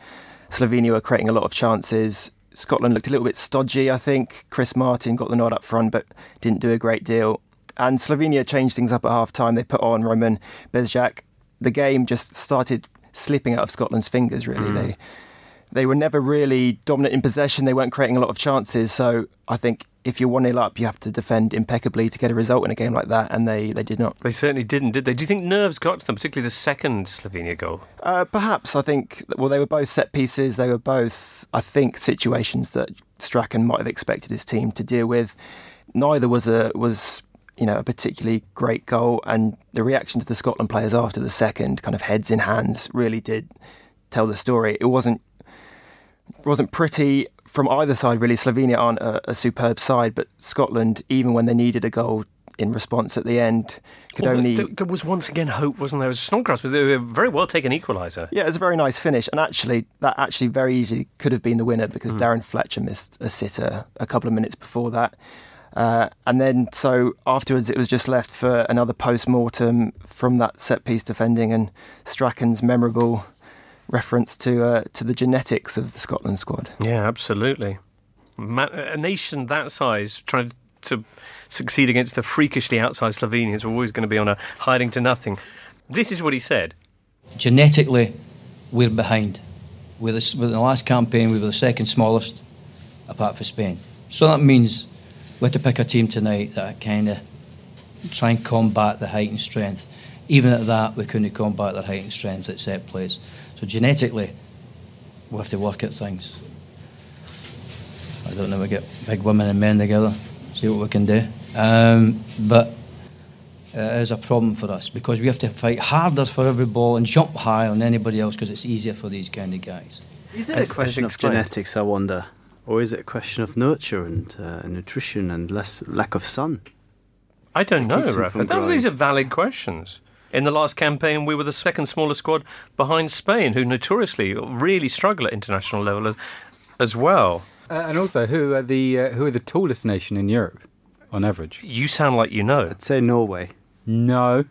Slovenia were creating a lot of chances. Scotland looked a little bit stodgy, I think. Chris Martin got the nod up front, but didn't do a great deal. And Slovenia changed things up at half time. They put on Roman Bezjak. The game just started slipping out of Scotland's fingers, really. Mm. They they were never really dominant in possession. They weren't creating a lot of chances. So I think if you're 1 0 up, you have to defend impeccably to get a result in a game like that, and they, they did not. They certainly didn't, did they? Do you think nerves got to them, particularly the second Slovenia goal? Uh, perhaps. I think, well, they were both set pieces. They were both, I think, situations that Strachan might have expected his team to deal with. Neither was a was you know a particularly great goal, and the reaction to the Scotland players after the second, kind of heads in hands, really did tell the story. It wasn't wasn't pretty from either side, really. Slovenia aren't a, a, superb side, but Scotland, even when they needed a goal in response at the end, could well, only. There, there, was once again hope, wasn't there? It was Snodgrass with a very well taken equaliser. Yeah, it was a very nice finish, and actually, that actually very easily could have been the winner because mm. Darren Fletcher missed a sitter a couple of minutes before that. Uh, and then, so afterwards, it was just left for another post mortem from that set piece defending and Strachan's memorable reference to uh, to the genetics of the Scotland squad. Yeah, absolutely. a nation that size trying to succeed against the freakishly outside Slovenians are always going to be on a hiding to nothing. This is what he said. Genetically, we're behind. We're the, we're the last campaign, we were the second smallest, apart from Spain. So that means we have to pick a team tonight that kind of try and combat the height and strength. Even at that, we couldn't combat their height and strength at set plays. So genetically, we have to work at things. I don't know, we get big women and men together, see what we can do. Um, but it is a problem for us because we have to fight harder for every ball and jump higher than anybody else because it's easier for these kind of guys. Is it as, a question of genetics, I wonder? Or is it a question of nurture and uh, nutrition and less lack of sun? I don't know, Rafa. These are valid questions. In the last campaign, we were the second smallest squad behind Spain, who notoriously really struggle at international level as, as well. Uh, and also, who are the uh, who are the tallest nation in Europe on average? You sound like you know. I'd say Norway. No.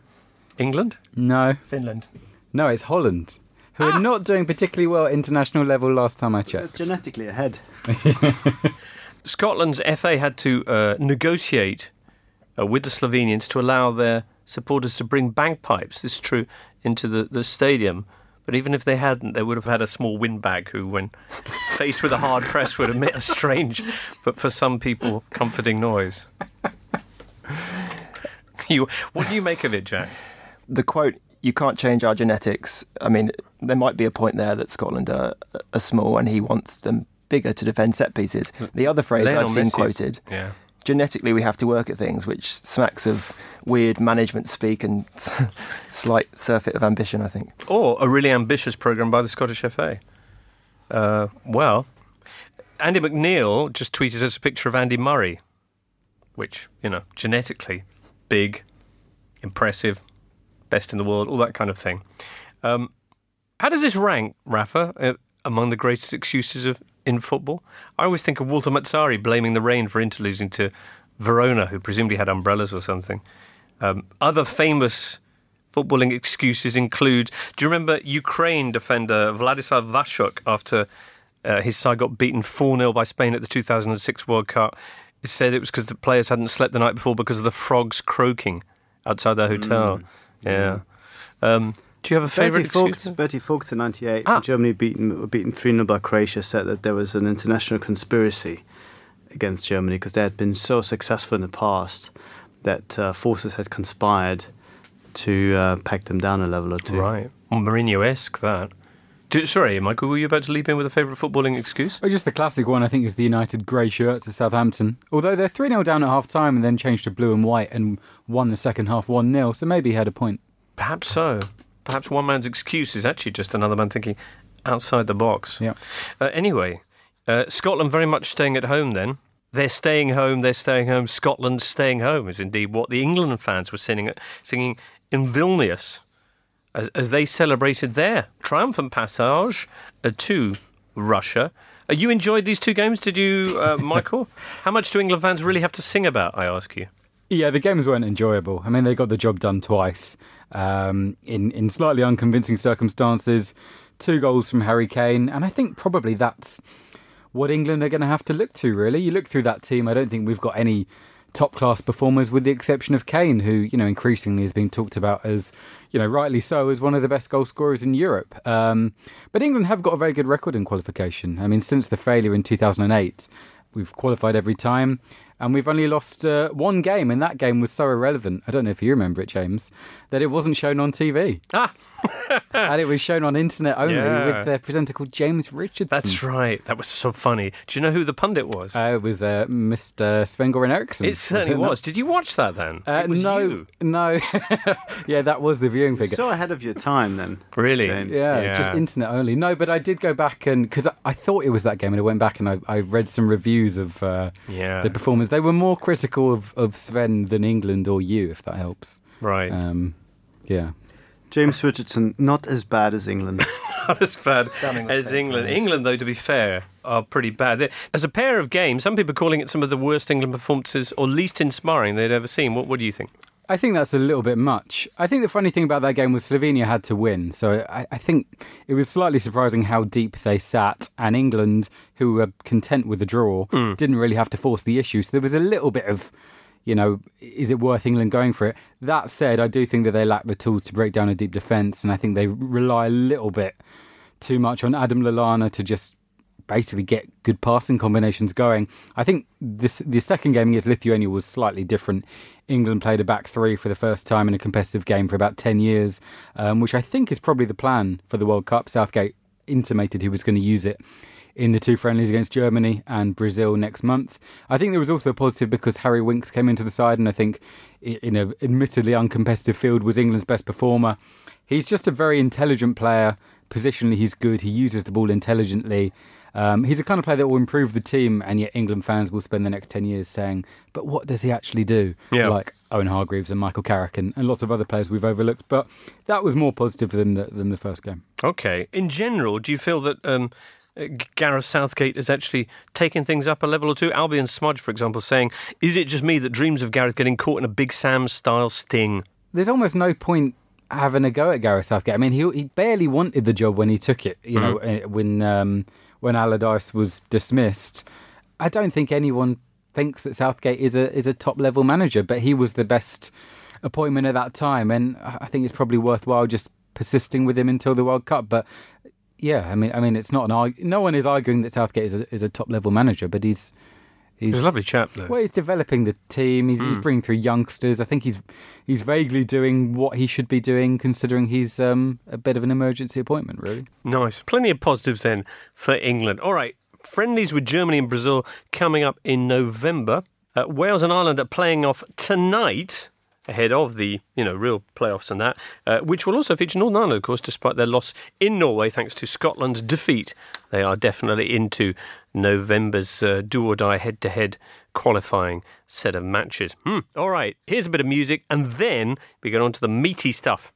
England? No. Finland. No, it's Holland, who ah. are not doing particularly well at international level. Last time I checked, They're genetically ahead. Scotland's FA had to uh, negotiate uh, with the Slovenians to allow their supporters to bring bagpipes, this is true, into the, the stadium. But even if they hadn't, they would have had a small windbag who, when faced with a hard press, would emit a strange, but for some people, comforting noise. You, what do you make of it, Jack? The quote, you can't change our genetics. I mean, there might be a point there that Scotland are, are small and he wants them bigger to defend set pieces. The other phrase I've seen quoted yeah genetically we have to work at things, which smacks of weird management speak and slight surfeit of ambition, I think. Or a really ambitious programme by the Scottish FA. Uh, well, Andy McNeil just tweeted us a picture of Andy Murray, which, you know, genetically big, impressive, best in the world, all that kind of thing. Um, how does this rank, Rafa, uh, among the greatest excuses of in football. I always think of Walter Mazzarri blaming the rain for Inter losing to Verona, who presumably had umbrellas or something. Um, other famous footballing excuses include do you remember Ukraine defender Vladislav Vashchuk after uh, his side got beaten 4 0 by Spain at the 2006 World Cup? He said it was because the players hadn't slept the night before because of the frogs croaking outside their hotel. yeah. Um, do you have a favourite Bertie excuse? Bertie Vogts in '98, Ah. Germany beaten beaten three 0 by Croatia, said that there was an international conspiracy against Germany because they had been so successful in the past that uh, forces had conspired to uh, peg them down a level or two. Right. Well, Mourinho-esque, that. Do, sorry, Michael, were you about to leap in with a favourite footballing excuse? Oh, just the classic one, I think, is the United grey shirts at Southampton. Although they're 3 0 down at half time and then changed to blue and white and won the second half 1 0, so maybe he had a point. Perhaps so. Perhaps one man's excuse is actually just another man thinking outside the box. Yeah. Uh, anyway, uh, Scotland very much staying at home then. They're staying home, they're staying home. Scotland's staying home is indeed what the England fans were singing, singing in Vilnius as, as they celebrated their triumphant passage uh, to Russia. Uh, you enjoyed these two games, did you, uh, Michael? How much do England fans really have to sing about, I ask you? Yeah, the games weren't enjoyable. I mean, they got the job done twice um, in in slightly unconvincing circumstances. Two goals from Harry Kane, and I think probably that's what England are going to have to look to. Really, you look through that team. I don't think we've got any top class performers, with the exception of Kane, who you know increasingly has been talked about as you know rightly so as one of the best goal scorers in Europe. Um, but England have got a very good record in qualification. I mean, since the failure in 2008, we've qualified every time. And we've only lost uh, one game, and that game was so irrelevant. I don't know if you remember it, James, that it wasn't shown on TV. Ah, and it was shown on internet only Yeah. with a presenter called James Richardson. that's right. That was so funny. Do you know who the pundit was? Uh, it was uh, Mr. Sven Goran Eriksson. It certainly it not? was. Did you watch that then? Uh, it was no, you. no. yeah, that was the viewing figure. So ahead of your time then. Really? James. yeah, Yeah. just internet only. No, but I did go back and because I, I thought it was that game, and I went back and I, I read some reviews of uh, Yeah. the performance. They were more critical of, of Sven than England or you, if that helps. Right. Um, yeah. James Richardson, not as bad as England. Not as bad as England. praise. England, though, to be fair, are pretty bad. As a pair of games, some people are calling it some of the worst England performances or least inspiring they'd ever seen. What, what do you think? I think that's a little bit much. I think the funny thing about that game was Slovenia had to win. So I, I think it was slightly surprising how deep they sat, and England, who were content with the draw, hmm. didn't really have to force the issue. So there was a little bit of, you know, is it worth England going for it? That said, I do think that they lack the tools to break down a deep defence, and I think they rely a little bit too much on Adam Lallana to just basically get good passing combinations going. I think this the second game against Lithuania was slightly different. England played a back three for the first time in a competitive game for about 10 years, um, which I think is probably the plan for the World Cup. Southgate intimated he was going to use it in the two friendlies against Germany and Brazil next month. I think there was also a positive because Harry Winks came into the side, and I think in an admittedly uncompetitive field was England's best performer. He's just a very intelligent player. Positionally, he's good. He uses the ball intelligently. Um, he's the kind of player that will improve the team, and yet England fans will spend the next 10 years saying, but what does he actually do? Yeah. Like Owen Hargreaves and Michael Carrick and, and lots of other players we've overlooked. But that was more positive than the, than the first game. Okay. In general, do you feel that um, uh, Gareth Southgate has actually taken things up a level or two? Albion Smudge, for example, saying, Is it just me that dreams of Gareth getting caught in a Big Sam style sting? there's almost no point having a go at Gareth Southgate. I mean, he he barely wanted the job when he took it. You know, eh, when um, when Allardyce was dismissed. I don't think anyone thinks that Southgate is a is a top level manager, but he was the best appointment at that time, and I think it's probably worthwhile just persisting with him until the World Cup. But yeah, I mean, I mean, it's not an no one is arguing that Southgate is a, is a top level manager, but he's He's a lovely chap, though. well, he's developing the team. He's, he's bringing through youngsters. I think he's he's vaguely doing what he should be doing, considering he's um, a bit of an emergency appointment, really. Nice. Plenty of positives then for England. All right. Friendlies with Germany and Brazil coming up in November. Uh, Wales and Ireland are playing off tonight ahead of the you know real playoffs and that, uh, which will also feature Northern Ireland, of course, despite their loss in Norway thanks to Scotland's defeat. They are definitely into November's uh, do or die head to head qualifying set of matches. Hmm. All right, here's a bit of music, and then we get on to the meaty stuff.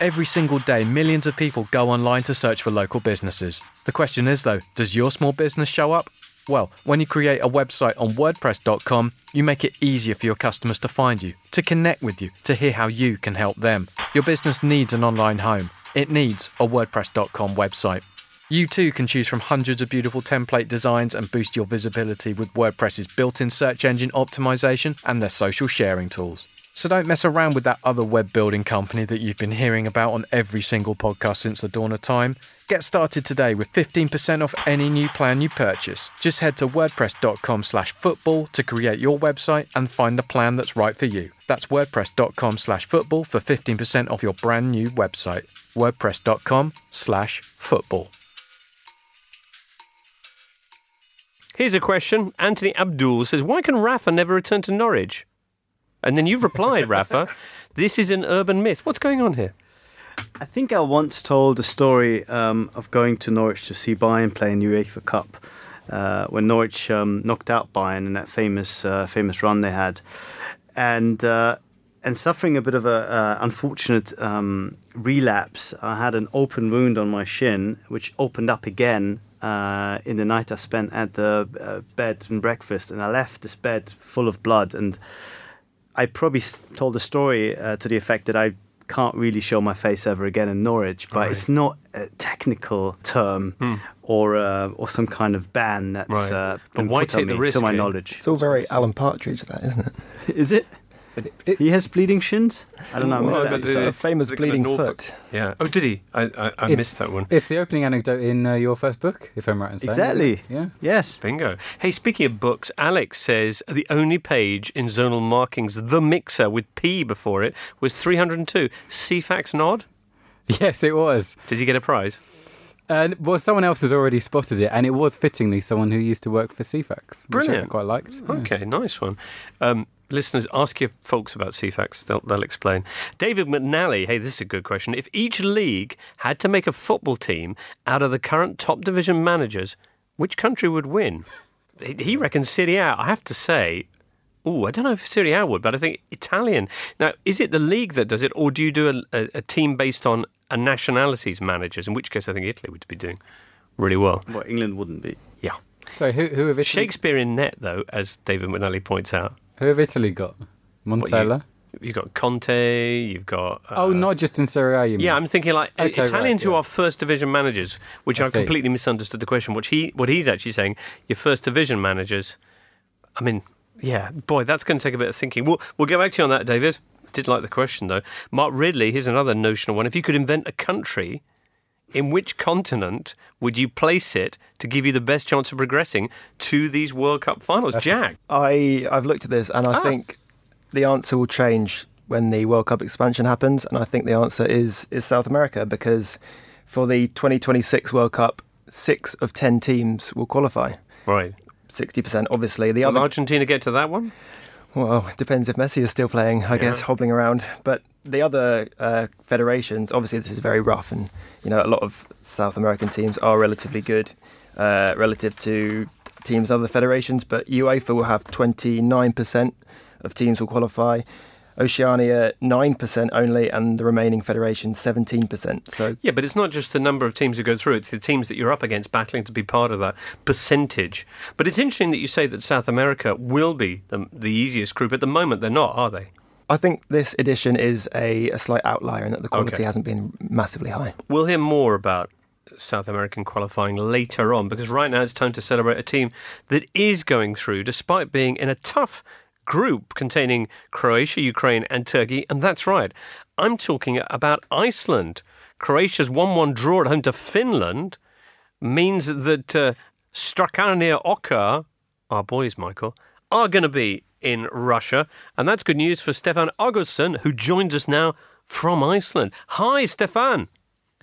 Every single day, millions of people go online to search for local businesses. The question is, though, does your small business show up? Well, when you create a website on WordPress.com, you make it easier for your customers to find you, to connect with you, to hear how you can help them. Your business needs an online home. It needs a WordPress.com website. You too can choose from hundreds of beautiful template designs and boost your visibility with WordPress's built in search engine optimization and their social sharing tools. So don't mess around with that other web building company that you've been hearing about on every single podcast since the dawn of time. Get started today with 15% off any new plan you purchase. Just head to wordpress.com slash football to create your website and find the plan that's right for you. That's wordpress.com slash football for 15% off your brand new website. wordpress.com slash football. Here's a question. Anthony Abdul says, Why can Rafa never return to Norwich? And then you've replied, Rafa, this is an urban myth. What's going on here? I think I once told a story um, of going to Norwich to see Bayern play in the UEFA Cup uh, when Norwich um, knocked out Bayern in that famous uh, famous run they had, and uh, and suffering a bit of a uh, unfortunate um, relapse. I had an open wound on my shin, which opened up again uh, in the night I spent at the uh, bed and breakfast, and I left this bed full of blood. And I probably told a story uh, to the effect that I can't really show my face ever again in Norwich, but Right. it's not a technical term or uh, or some kind of ban that's Right. uh, But been why put on take the me, risk, to my knowledge. It's all very Alan Partridge, that isn't it? Is it? It- he has bleeding shins. I don't know. I missed Well, that. but the- famous the kind of bleeding foot. Yeah. Oh, did he? I, I, I missed that one. It's the opening anecdote in uh, your first book, if I'm right in saying. Exactly. Yeah. Yes. Bingo. Hey, speaking of books, Alex says the only page in zonal markings, The Mixer, with P before it, was 302. Ceefax nod? Yes, it was. Did he get a prize? And well, someone else has already spotted it, and it was fittingly someone who used to work for Ceefax, which I Brilliant. quite liked. Yeah. Okay, nice one. Um, listeners, ask your folks about Ceefax. They'll, they'll explain. David McNally, hey, this is a good question. If each league had to make a football team out of the current top division managers, which country would win? He, he reckons Serie A. I have to say, oh, I don't know if Serie A would, but I think Italian. Now, is it the league that does it, or do you do a, a, a team based on a nationality's managers? In which case, I think Italy would be doing really well. Well, England wouldn't be. Yeah. So who who have Italy, Shakespeare in net, though, as David McNally points out. Who have Italy got? Montella. You've got Conte, you've got. Uh, oh, not just in Serie A. You mean? Yeah, I'm thinking like Okay, Italians right, who yeah. are first division managers, which I I, completely misunderstood the question. What he what he's actually saying, your first division managers. I mean, yeah, boy, that's going to take a bit of thinking. We'll we'll get back to you on that, David. Did like the question though. Mark Ridley, here's another notional one. If you could invent a country, in which continent would you place it to give you the best chance of progressing to these World Cup finals? Jack. I I've looked at this and I Ah. think the answer will change when the World Cup expansion happens, and I think the answer is is South America because for the 2026 World Cup, six of ten teams will qualify. Right. Sixty percent, obviously. The Will other, Argentina get to that one? well, it depends if Messi is still playing. I guess hobbling around, but the other uh, federations, obviously, this is very rough, and you know a lot of South American teams are relatively good uh, relative to teams in other federations. But UEFA will have 29% of teams will qualify. Oceania 9% only, and the remaining federations 17%. So Yeah, but it's not just the number of teams who go through, it's the teams that you're up against battling to be part of that percentage. But it's interesting that you say that South America will be the, the easiest group. At the moment, they're not, are they? I think this edition is a, a slight outlier in that the quality Okay. hasn't been massively high. We'll hear more about South American qualifying later on because right now it's time to celebrate a team that is going through despite being in a tough group containing Croatia, Ukraine, and Turkey. And that's right, I'm talking about Iceland. Croatia's 1 1 draw at home to Finland means that uh, Strákarnir okkar, our boys, Michael, are going to be in Russia. And that's good news for Stefan Ágústsson, who joins us now from Iceland. Hi, Stefan.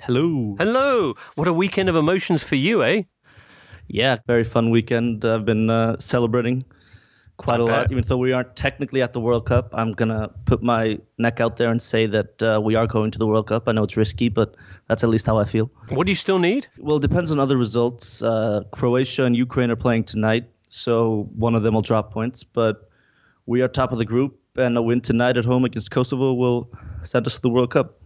Hello. Hello. What a weekend of emotions for you, eh? Yeah, very fun weekend. I've been uh, celebrating quite I a lot. Even though we aren't technically at the World Cup, I'm gonna put my neck out there and say that uh, we are going to the World Cup. I know it's risky, but that's at least how I feel. What do you still need? Well, it depends on other results. Uh, Croatia and Ukraine are playing tonight, so one of them will drop points. But we are top of the group, and a win tonight at home against Kosovo will send us to the World Cup.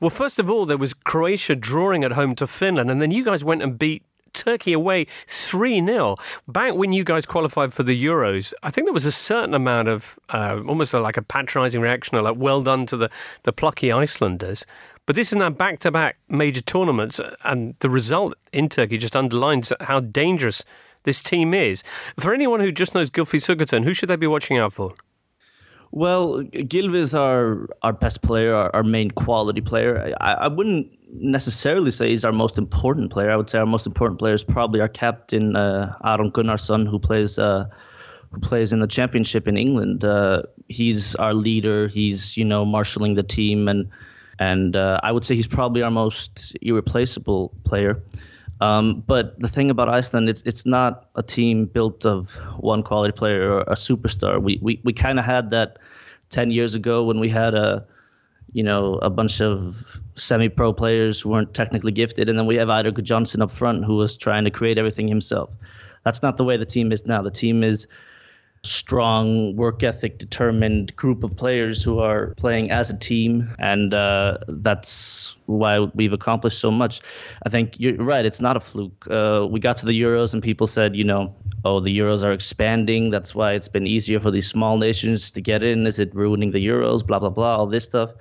Well, first of all, there was Croatia drawing at home to Finland, and then you guys went and beat Turkey away 3 0. Back when you guys qualified for the Euros, I think there was a certain amount of uh, almost like a patronising reaction, or like, well done to the, the plucky Icelanders. But this is now back to back major tournaments, and the result in Turkey just underlines how dangerous this team is. For anyone who just knows Gylfi Sigurdsson, who should they be watching out for? Well, Gylfi is our our best player, our, our main quality player. I, I wouldn't necessarily say he's our most important player. I would say our most important player is probably our captain, uh, Aron Gunnarsson, who plays uh, who plays in the championship in England. Uh, he's our leader. He's you know marshaling the team, and and uh, I would say he's probably our most irreplaceable player. Um, but the thing about Iceland, it's it's not a team built of one quality player or a superstar. We we, we kind of had that ten years ago when we had a you know a bunch of semi-pro players who weren't technically gifted, and then we have Eidur Gudjohnsen up front who was trying to create everything himself. That's not the way the team is now. The team is strong, work ethic, determined group of players who are playing as a team, and uh, that's why we've accomplished so much. I think you're right; it's not a fluke. Uh, we got to the Euros, and people said, you know, oh, the Euros are expanding. That's why it's been easier for these small nations to get in. Is it ruining the Euros? Blah blah blah. All this stuff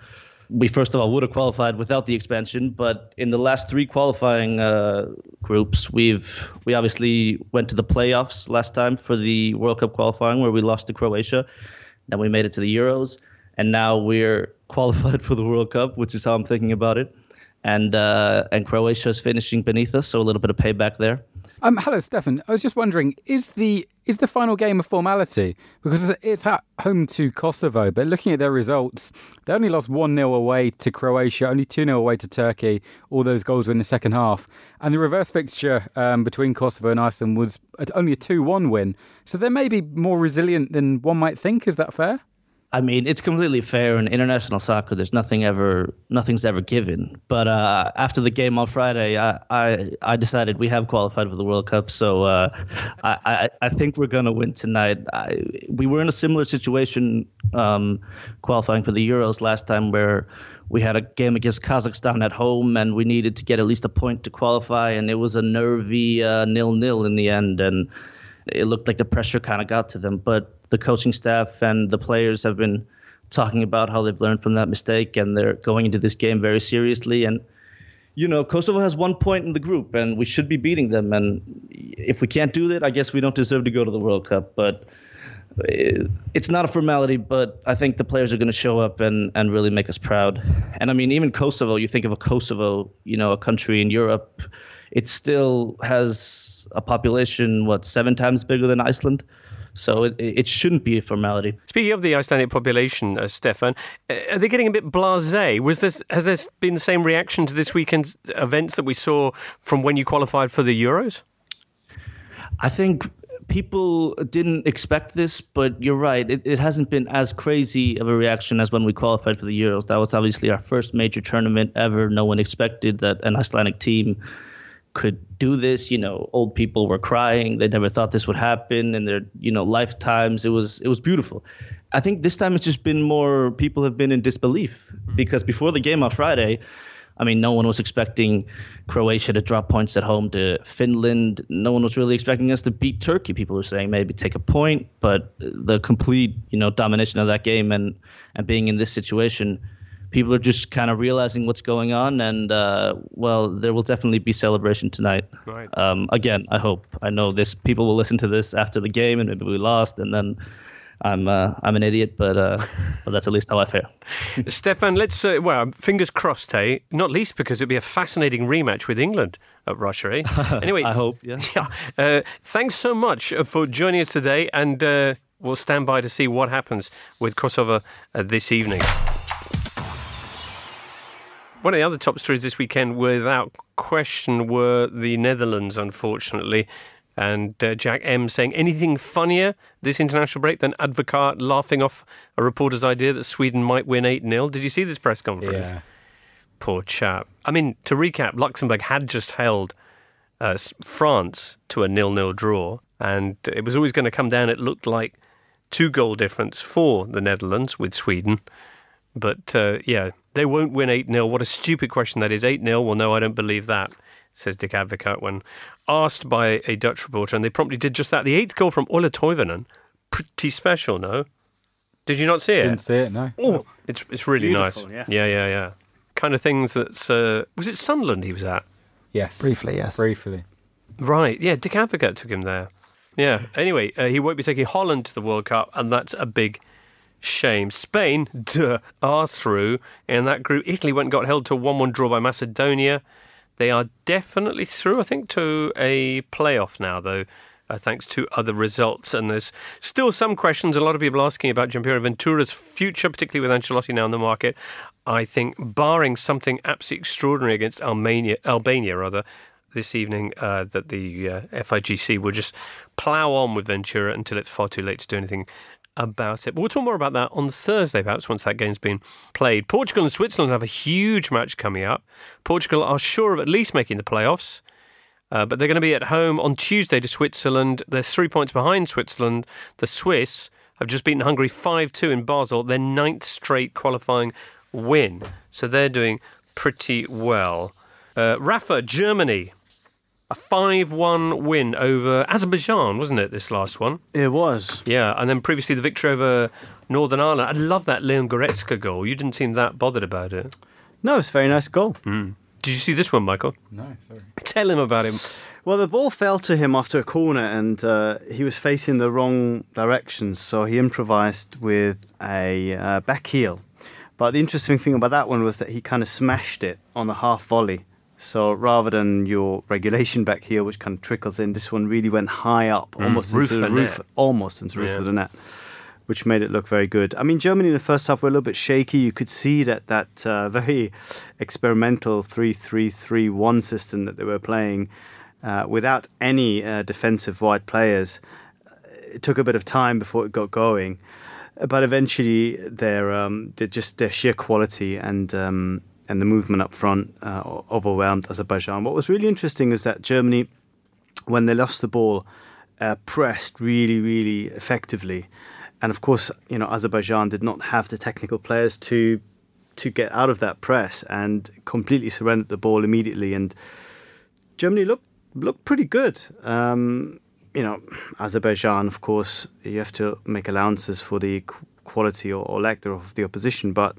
we first of all would have qualified without the expansion, but in the last three qualifying uh, groups, we've we obviously went to the playoffs last time for the World Cup qualifying where we lost to Croatia. Then we made it to the Euros, and now we're qualified for the World Cup, which is how I'm thinking about it. And uh, and Croatia is finishing beneath us, so a little bit of payback there. Um, hello, Stefan. I was just wondering, is the is the final game a formality? Because it's at home to Kosovo, but looking at their results, they only lost 1 0 away to Croatia, only 2 0 away to Turkey. All those goals were in the second half. And the reverse fixture um, between Kosovo and Iceland was only a 2 1 win. So they may be more resilient than one might think. Is that fair? I mean, it's completely fair in international soccer. There's nothing ever, nothing's ever given. But uh, after the game on Friday, I, I, I decided we have qualified for the World Cup. So uh, I, I, think we're gonna win tonight. I, we were in a similar situation um, qualifying for the Euros last time, where we had a game against Kazakhstan at home, and we needed to get at least a point to qualify, and it was a nervy uh, nil-nil in the end, and it looked like the pressure kind of got to them, but the coaching staff and the players have been talking about how they've learned from that mistake and they're going into this game very seriously. And, you know, Kosovo has one point in the group and we should be beating them. And if we can't do that, I guess we don't deserve to go to the World Cup. But it's not a formality, but I think the players are going to show up and, and really make us proud. And I mean, even Kosovo, you think of a Kosovo, you know, a country in Europe, it still has a population, what, seven times bigger than Iceland? So it, it shouldn't be a formality. Speaking of the Icelandic population, uh, Stefan, uh, are they getting a bit blasé? Was this has there been the same reaction to this weekend's events that we saw from when you qualified for the Euros? I think people didn't expect this, but you're right. It, it hasn't been as crazy of a reaction as when we qualified for the Euros. That was obviously our first major tournament ever. No one expected that an Icelandic team could do this. You know, old people were crying; they never thought this would happen in their you know lifetimes. It was it was beautiful. I think this time it's just been more people have been in disbelief mm-hmm. because before the game on Friday. I mean, no one was expecting Croatia to drop points at home to Finland. No one was really expecting us to beat Turkey. People were saying maybe take a point, but the complete, you know, domination of that game and and being in this situation people are just kind of realizing what's going on, and uh, well, there will definitely be celebration tonight. Right. Um, again, I hope. I know this. People will listen to this after the game, and maybe we lost, and then. I'm uh, I'm an idiot, but uh, but that's at least how I feel. Stefan, let's uh, well, fingers crossed, hey. Not least because it'd be a fascinating rematch with England at Russia, eh? Anyway, I hope. Yeah. yeah. Uh, thanks so much for joining us today, and uh, we'll stand by to see what happens with Kosovo uh, this evening. One of the other top stories this weekend, without question, were the Netherlands, unfortunately. And uh, Jack M saying anything funnier this international break than Advocaat laughing off a reporter's idea that Sweden might win 8 0. Did you see this press conference? Yeah. Poor chap. I mean, to recap, Luxembourg had just held uh, France to a nil-nil draw, and it was always going to come down. It looked like two goal difference for the Netherlands with Sweden. But uh, yeah, they won't win 8 0. What a stupid question that is. 8 0? Well, no, I don't believe that. says Dick Advocaat when asked by a Dutch reporter, and they promptly did just that. The eighth goal from Ola Toivonen, pretty special, no? Did you not see it? Didn't see it, no. Oh, it's it's really Beautiful, nice. yeah. yeah, yeah, yeah. Kind of things that's uh, was it Sunderland he was at? Yes. Briefly, yes. Briefly. Right. Yeah, Dick Advocaat took him there. Yeah. Anyway, uh, he won't be taking Holland to the World Cup, and that's a big shame. Spain, duh, are through in that group. Italy went and got held to a 1 1 draw by Macedonia. They are definitely through, I think, to a playoff now, though. Uh, thanks to other results. And there's still some questions. A lot of people asking about Giampiero Ventura's future, particularly with Ancelotti now in the market. I think, barring something absolutely extraordinary against Albania, Albania rather, this evening, uh, that the uh, FIGC will just plough on with Ventura until it's far too late to do anything about it. But we'll talk more about that on Thursday, perhaps, once that game's been played. Portugal and Switzerland have a huge match coming up. Portugal are sure of at least making the playoffs. Uh, but they're going to be at home on Tuesday to Switzerland. They're three points behind Switzerland. The Swiss have just beaten Hungary 5 2 in Basel, their ninth straight qualifying win. So they're doing pretty well. Uh, Rafa, Germany. A 5 1 win over Azerbaijan, wasn't it, this last one? It was. Yeah, and then previously the victory over Northern Ireland. I love that Leon Goretzka goal. You didn't seem that bothered about it. No, it's a very nice goal. Did you see this one, Michael? No, sorry. Tell him about him. Well, the ball fell to him after a corner, and uh, he was facing the wrong direction, so he improvised with a uh, back heel. But the interesting thing about that one was that he kind of smashed it on the half volley. So rather than your regulation back heel, which kind of trickles in, this one really went high up, almost roof into the of roof, almost into the roof Yeah. of the net, which made it look very good. I mean, Germany in the first half were a little bit shaky. You could see that that uh, very experimental three-three-three-one system that they were playing uh, without any uh, defensive wide players. It took a bit of time before it got going, but eventually their um, just their sheer quality and um, and the movement up front uh, overwhelmed Azerbaijan. What was really interesting is that Germany, when they lost the ball, uh, pressed really really effectively, and of course you know Azerbaijan did not have the technical players to to get out of that press and completely surrendered the ball immediately and Germany looked looked pretty good. Um, you know, Azerbaijan, of course, you have to make allowances for the quality or, or lack thereof of the opposition, but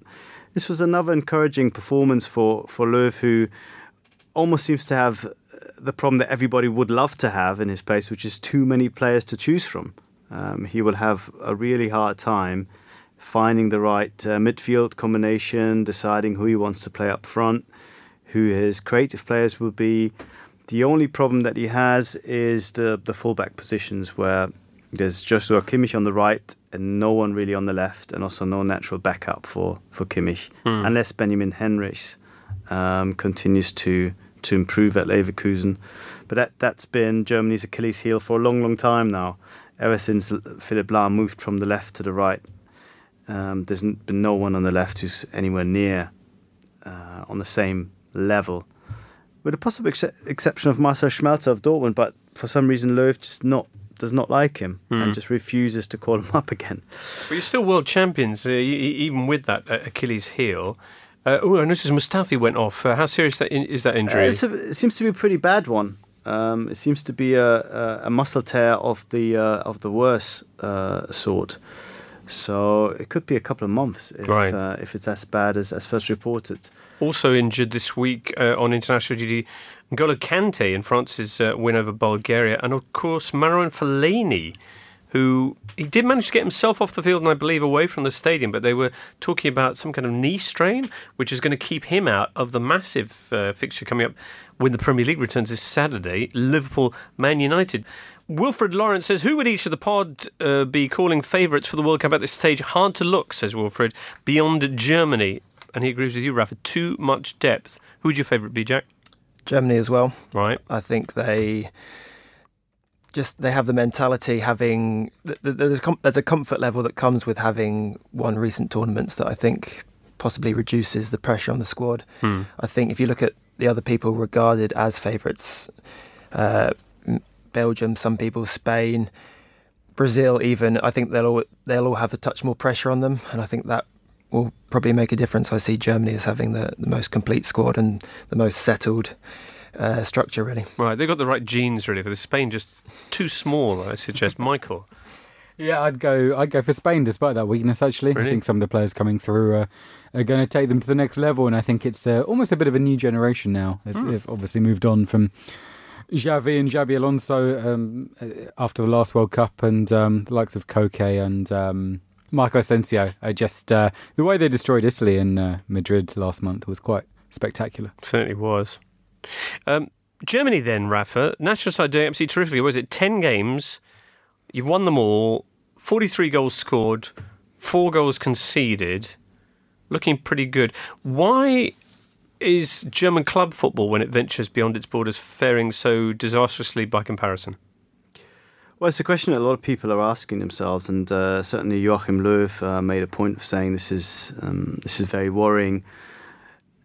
this was another encouraging performance for for Löw, who almost seems to have uh, the problem that everybody would love to have in his place, which is too many players to choose from. Um, he will have a really hard time finding the right uh, midfield combination, deciding who he wants to play up front, who his creative players will be. The only problem that he has is the the fullback positions where there's Joshua Kimmich on the right and no one really on the left, and also no natural backup for for Kimmich, unless Benjamin Henrichs um, continues to to improve at Leverkusen. But that that's been Germany's Achilles heel for a long, long time now. Ever since Philipp Lahm moved from the left to the right, um, there's been no one on the left who's anywhere near uh, on the same level, with the possible ex- exception of Marcel Schmelzer of Dortmund. But for some reason, Löw just not does not like him and just refuses to call him up again. But you're still world champions, uh, even with that uh, Achilles heel. Uh, oh, I noticed Mustafi went off. Uh, how serious that in- is that Uh, injury? a, it seems to be a pretty bad one. Um, it seems to be a, a, a muscle tear of the uh, of the worse uh, sort. So it could be a couple of months if Right. uh, if it's as bad as, as first reported. also injured this week uh, on international duty, N'Golo Kante in France's uh, win over Bulgaria, and of course Marouane Fellaini, who he did manage to get himself off the field and I believe away from the stadium, but they were talking about some kind of knee strain, which is going to keep him out of the massive uh, fixture coming up when the Premier League returns this Saturday, Liverpool Man United. Wilfred Lawrence says, Who would each of the pod uh, be calling favourites for the World Cup at this stage? Hard to look, says Wilfred, beyond Germany. And he agrees with you, Rafa. Too much depth. Who'd your favourite be, Jack? Germany as well. Right. I think they just they have the mentality having th- th- there's a there's a comfort level that comes with having won recent tournaments that I think possibly reduces the pressure on the squad. I think if you look at the other people regarded as favourites, uh, Belgium, some people, Spain, Brazil, even I think they'll all, they'll all have a touch more pressure on them, and I think that will probably make a difference. I see Germany as having the, the most complete squad and the most settled uh, structure, really. Right, they've got the right genes really for the Spain. Just too small, I suggest. Michael. Yeah, I'd go. I'd go for Spain despite that weakness. Actually, Really? I think some of the players coming through uh, are going to take them to the next level, and I think it's uh, almost a bit of a new generation now. They've, Hmm. they've obviously moved on from Xavi and Xabi Alonso um, uh, after the last World Cup, and um, the likes of Koke and um, Marco Asensio. I just uh, the way they destroyed Italy in uh, Madrid last month was quite spectacular. Certainly was. Um, Germany then, Rafa. National side doing absolutely terrifically. Was it 10 games? You've won them all. 43 goals scored, four goals conceded. Looking pretty good. Why is German club football, when it ventures beyond its borders, faring so disastrously by comparison? Well, it's a question that a lot of people are asking themselves, and uh, certainly Joachim Löw uh, made a point of saying this is um, this is very worrying.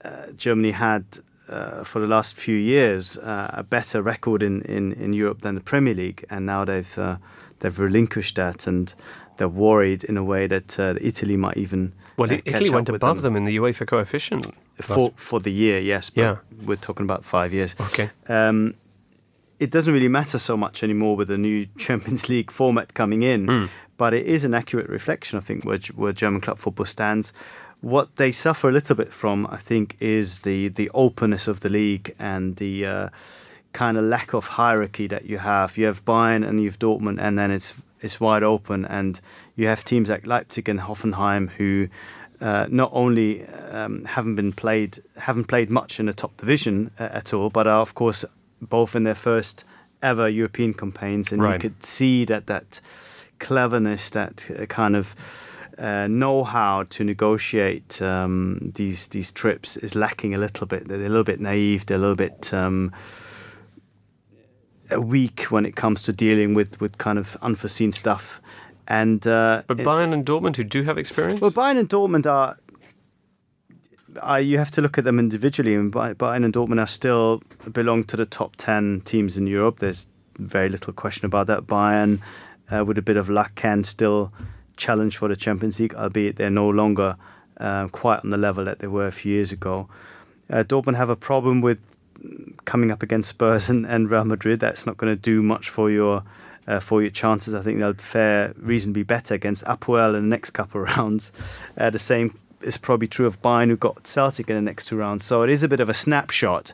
Uh, Germany had, uh, for the last few years, uh, a better record in, in, in Europe than the Premier League, and now they've uh, they've relinquished that, and they're worried in a way that uh, Italy might even Well, Italy went above them. in the UEFA coefficient. for for the year, yes. But Yeah. we're talking about five years. Okay. Um, it doesn't really matter so much anymore with the new Champions League format coming in, Hmm. but it is an accurate reflection, I think, where, where German club football stands. What they suffer a little bit from, I think, is the the openness of the league and the uh, kind of lack of hierarchy that you have. You have Bayern and you have Dortmund, and then it's it's wide open, and you have teams like Leipzig and Hoffenheim who. Uh, not only um, haven't been played, haven't played much in the top division uh, at all, but are of course both in their first ever European campaigns, and Right. you could see that that cleverness, that uh, kind of uh, know-how to negotiate um, these these trips is lacking a little bit. They're a little bit naive. They're a little bit um, weak when it comes to dealing with with kind of unforeseen stuff. And uh, But it- Bayern and Dortmund, who do have experience? well, Bayern and Dortmund are. Uh, you have to look at them individually, and Bayern and Dortmund are still belong to the top ten teams in Europe. There's very little question about that. Bayern, uh, with a bit of luck, can still challenge for the Champions League, albeit they're no longer uh, quite on the level that they were a few years ago. Uh, Dortmund have a problem with coming up against Spurs and, and Real Madrid. That's not going to do much for your uh, for your chances. I think they'll fare reasonably better against Apoel in the next couple of rounds. Uh, the same is probably true of Bayern, who got Celtic in the next two rounds. So it is a bit of a snapshot,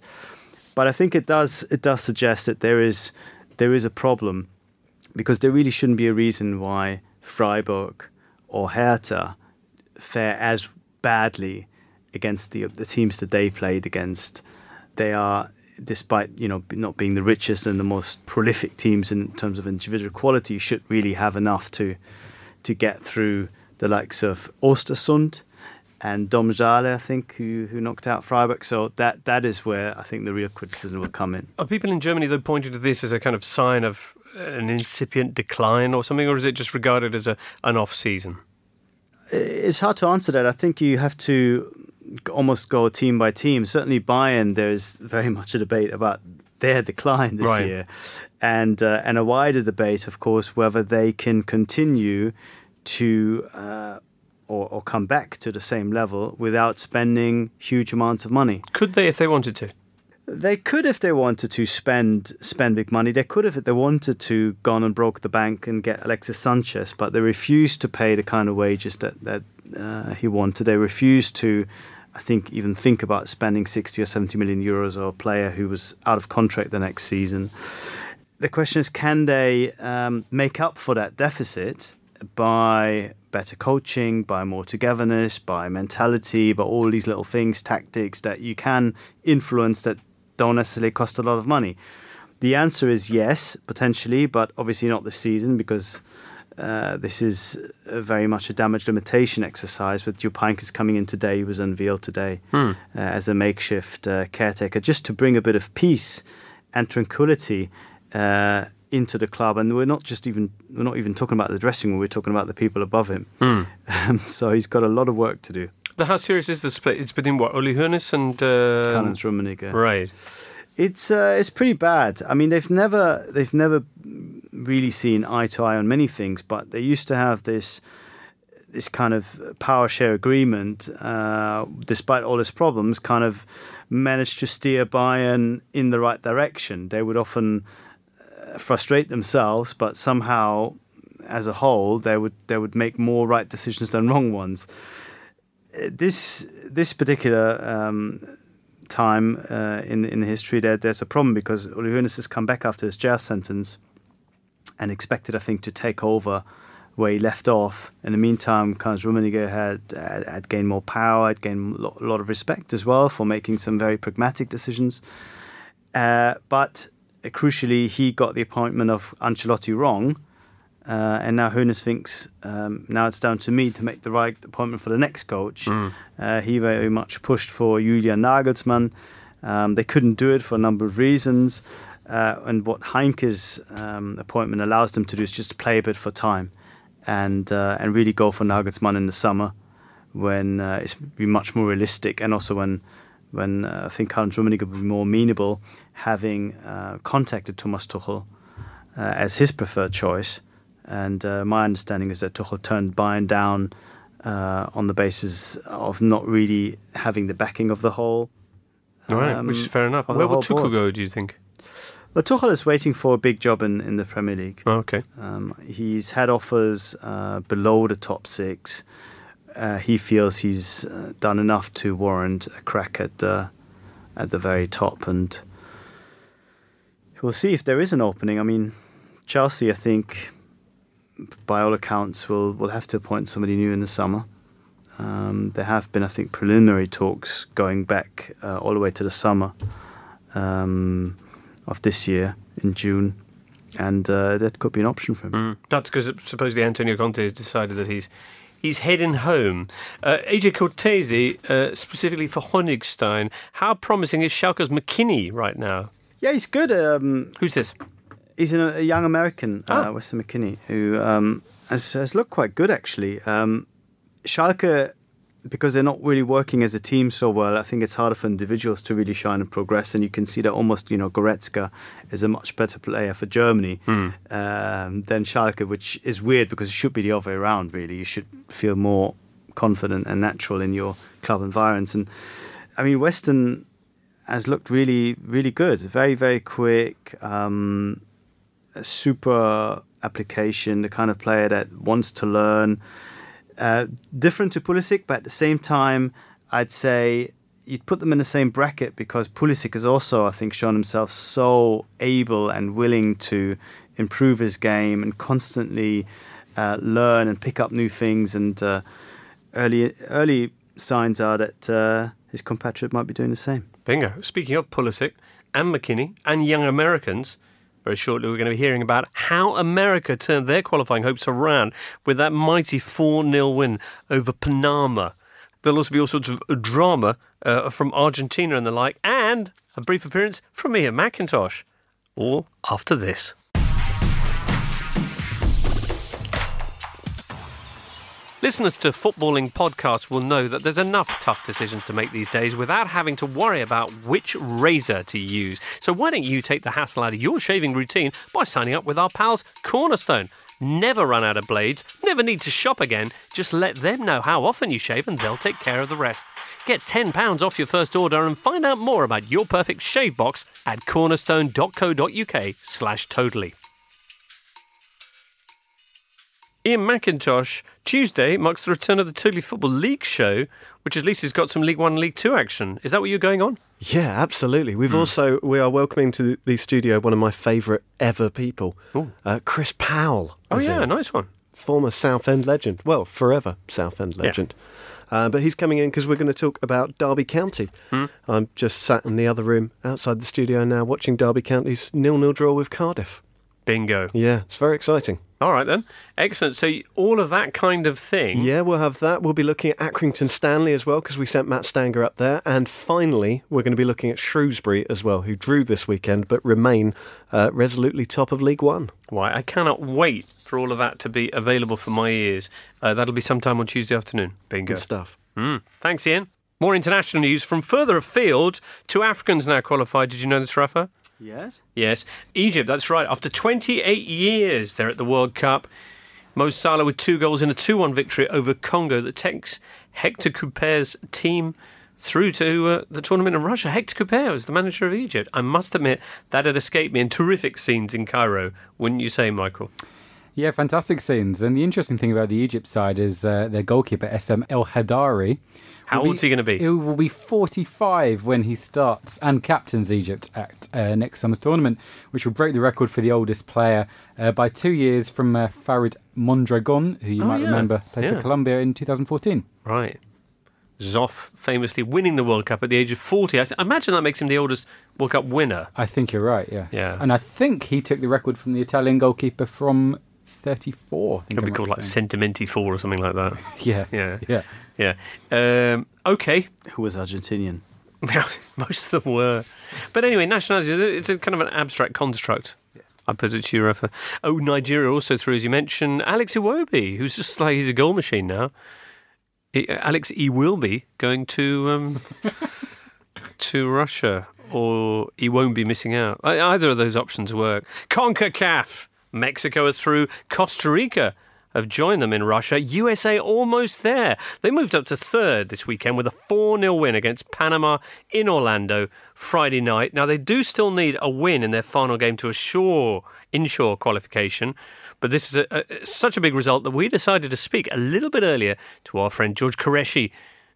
but I think it does it does suggest that there is there is a problem because there really shouldn't be a reason why Freiburg or Hertha fare as badly against the the teams that they played against. They are, despite you know not being the richest and the most prolific teams in terms of individual quality, should really have enough to to get through the likes of Ostersund and Domžale, I think, who who knocked out Freiburg. So that that is where I think the real criticism will come in. Are people in Germany though pointing to this as a kind of sign of an incipient decline or something, or is it just regarded as a an off season? It's hard to answer that. I think you have to almost go team by team. Certainly, Bayern, there's very much a debate about their decline this Right. year, and uh, and a wider debate, of course, whether they can continue to uh, or, or come back to the same level without spending huge amounts of money. Could they if they wanted to? They could, if they wanted to spend spend big money. They could, if they wanted to, gone and broke the bank and get Alexis Sanchez. But they refused to pay the kind of wages that that uh, he wanted. They refused to, I think, even think about spending sixty or seventy million euros on a player who was out of contract the next season. The question is, can they um, make up for that deficit by better coaching, by more togetherness, by mentality, by all these little things, tactics that you can influence that don't necessarily cost a lot of money? The answer is yes, potentially, but obviously not this season because uh, this is very much a damage limitation exercise. With Jupp Heynckes coming in today, he was unveiled today uh, as a makeshift uh, caretaker, just to bring a bit of peace and tranquility uh, into the club. And we're not just even we're not even talking about the dressing room; we're talking about the people above him. Um, so he's got a lot of work to do. The, how serious is the split? It's between what Uli Hoeneß and uh, Rummenigge. right. It's uh, it's pretty bad. I mean, they've never they've never really seen eye to eye on many things, but they used to have this this kind of power share agreement, uh, despite all its problems, kind of managed to steer Bayern in the right direction. They would often frustrate themselves, but somehow, as a whole, they would they would make more right decisions than wrong ones. This this particular um, time uh, in in history, there, there's a problem because Uli has come back after his jail sentence and expected, I think, to take over where he left off. In the meantime, Karl-Heinz Rummenigge had, had had gained more power, had gained a lot, of respect as well for making some very pragmatic decisions. Uh, but crucially, he got the appointment of Ancelotti wrong. Uh, and now Hoeneß thinks um, now it's down to me to make the right appointment for the next coach. Uh, he very much pushed for Julian Nagelsmann. Um, they couldn't do it for a number of reasons. Uh, and what Heynckes' um, appointment allows them to do is just play a bit for time and uh, and really go for Nagelsmann in the summer when uh, it's be much more realistic and also when when uh, I think Karl Rummenigge would be more amenable having uh, contacted Thomas Tuchel uh, as his preferred choice. And uh, my understanding is that Tuchel turned Bayern down uh, on the basis of not really having the backing of the whole. All right, um, which is fair enough. Where will whole Tuchel board. go, do you think? Well, Tuchel is waiting for a big job in, in the Premier League. Oh, okay. Um, he's had offers uh, below the top six. Uh, he feels he's uh, done enough to warrant a crack at uh, at the very top, and we'll see if there is an opening. I mean, Chelsea, I think, by all accounts, will will have to appoint somebody new in the summer. Um, there have been, I think, preliminary talks going back uh, all the way to the summer um, of this year in June, and uh, that could be an option for him. Mm. That's because supposedly Antonio Conte has decided that he's he's heading home. Uh, AJ Cortese, uh, specifically for Honigstein, how promising is Schalke's McKennie right now? Yeah, he's good. Um, Who's this? he's an, a young American, uh, Ah. Weston McKennie, who um, has, has looked quite good actually. Um, Schalke, because they're not really working as a team so well, I think it's harder for individuals to really shine and progress. And you can see that almost, you know, Goretzka is a much better player for Germany um, than Schalke, which is weird because it should be the other way around. Really, you should feel more confident and natural in your club environments. And I mean, Weston has looked really, really good. Very, very quick. Um, super application, the kind of player that wants to learn. Uh, different to Pulisic, but at the same time, I'd say you'd put them in the same bracket because Pulisic has also, I think, shown himself so able and willing to improve his game and constantly uh, learn and pick up new things. And uh, early early signs are that uh, his compatriot might be doing the same. Bingo. Speaking of Pulisic and McKennie and young Americans, very shortly we're going to be hearing about how America turned their qualifying hopes around with that mighty 4 0 win over Panama. There'll also be all sorts of drama uh, from Argentina and the like, and a brief appearance from Ian McIntosh. All after this. Listeners to footballing podcasts will know that there's enough tough decisions to make these days without having to worry about which razor to use. So why don't you take the hassle out of your shaving routine by signing up with our pals Cornerstone? Never run out of blades, never need to shop again. Just let them know how often you shave and they'll take care of the rest. Get £10 off your first order and find out more about your perfect shave box at cornerstone.co.uk slash totally. Ian McIntosh, Tuesday marks the return of the Totally Football League show, which at least has got some League One and League Two action. Is that what you're going on? Yeah, absolutely. We've also we are welcoming to the studio one of my favourite ever people, uh, Chris Powell. Oh, yeah, in. nice one. former Southend legend. Well, forever Southend legend. Uh, but he's coming in because we're going to talk about Derby County. Hmm. I'm just sat in the other room outside the studio now watching Derby County's nil-nil draw with Cardiff. Bingo. Yeah, it's very exciting. All right, then. Excellent. So, all of that kind of thing. Yeah, we'll have that. We'll be looking at Accrington Stanley as well because we sent Matt Stanger up there. And finally, we're going to be looking at Shrewsbury as well, who drew this weekend but remain uh, resolutely top of League One. Why, I cannot wait for all of that to be available for my ears. Uh, that'll be sometime on Tuesday afternoon. Bingo. Good stuff. Mm. Thanks, Ian. More international news from further afield. Two Africans now qualified. Did you know this, Rafa? Yes. Yes. Egypt, that's right. After 28 years, they're at the World Cup. Mo Salah with two goals in a 2 1 victory over Congo that takes Hector Cuper's team through to uh, the tournament in Russia. Hector Cuper was the manager of Egypt. I must admit, that had escaped me in terrific scenes in Cairo, wouldn't you say, Michael? Yeah, fantastic scenes. And the interesting thing about the Egypt side is uh, their goalkeeper, Essam El Hadary. How old's he going to be? He will be 45 when he starts and captains Egypt at uh, next summer's tournament, which will break the record for the oldest player uh, by two years from uh, Faryd Mondragón, who you Oh, might yeah. remember played Yeah. for Colombia in 2014. Right. Zoff famously winning the World Cup at the age of 40. I imagine that makes him the oldest World Cup winner. I think you're right, yes. Yeah. And I think he took the record from the Italian goalkeeper from 34. I think It'll be called like. Sentimenti 4 or something like that. Yeah. Yeah. Yeah. Yeah. Um, okay. Who was Argentinian? Most of them were. But anyway, nationality, it's a kind of an abstract construct. I put it to you, Rafa. Oh, Nigeria also through, as you mentioned, Alex Iwobi, who's just like, he's a goal machine now. He- Alex, he will be going to um, to Russia, or he won't be missing out. Either of those options work. CONCACAF, Mexico is through. Costa Rica have joined them in Russia. USA almost there. They moved up to third this weekend with a 4 0 win against Panama in Orlando Friday night. Now, they do still need a win in their final game to assure inshore qualification. But this is a, a, such a big result that we decided to speak a little bit earlier to our friend George Quraishi,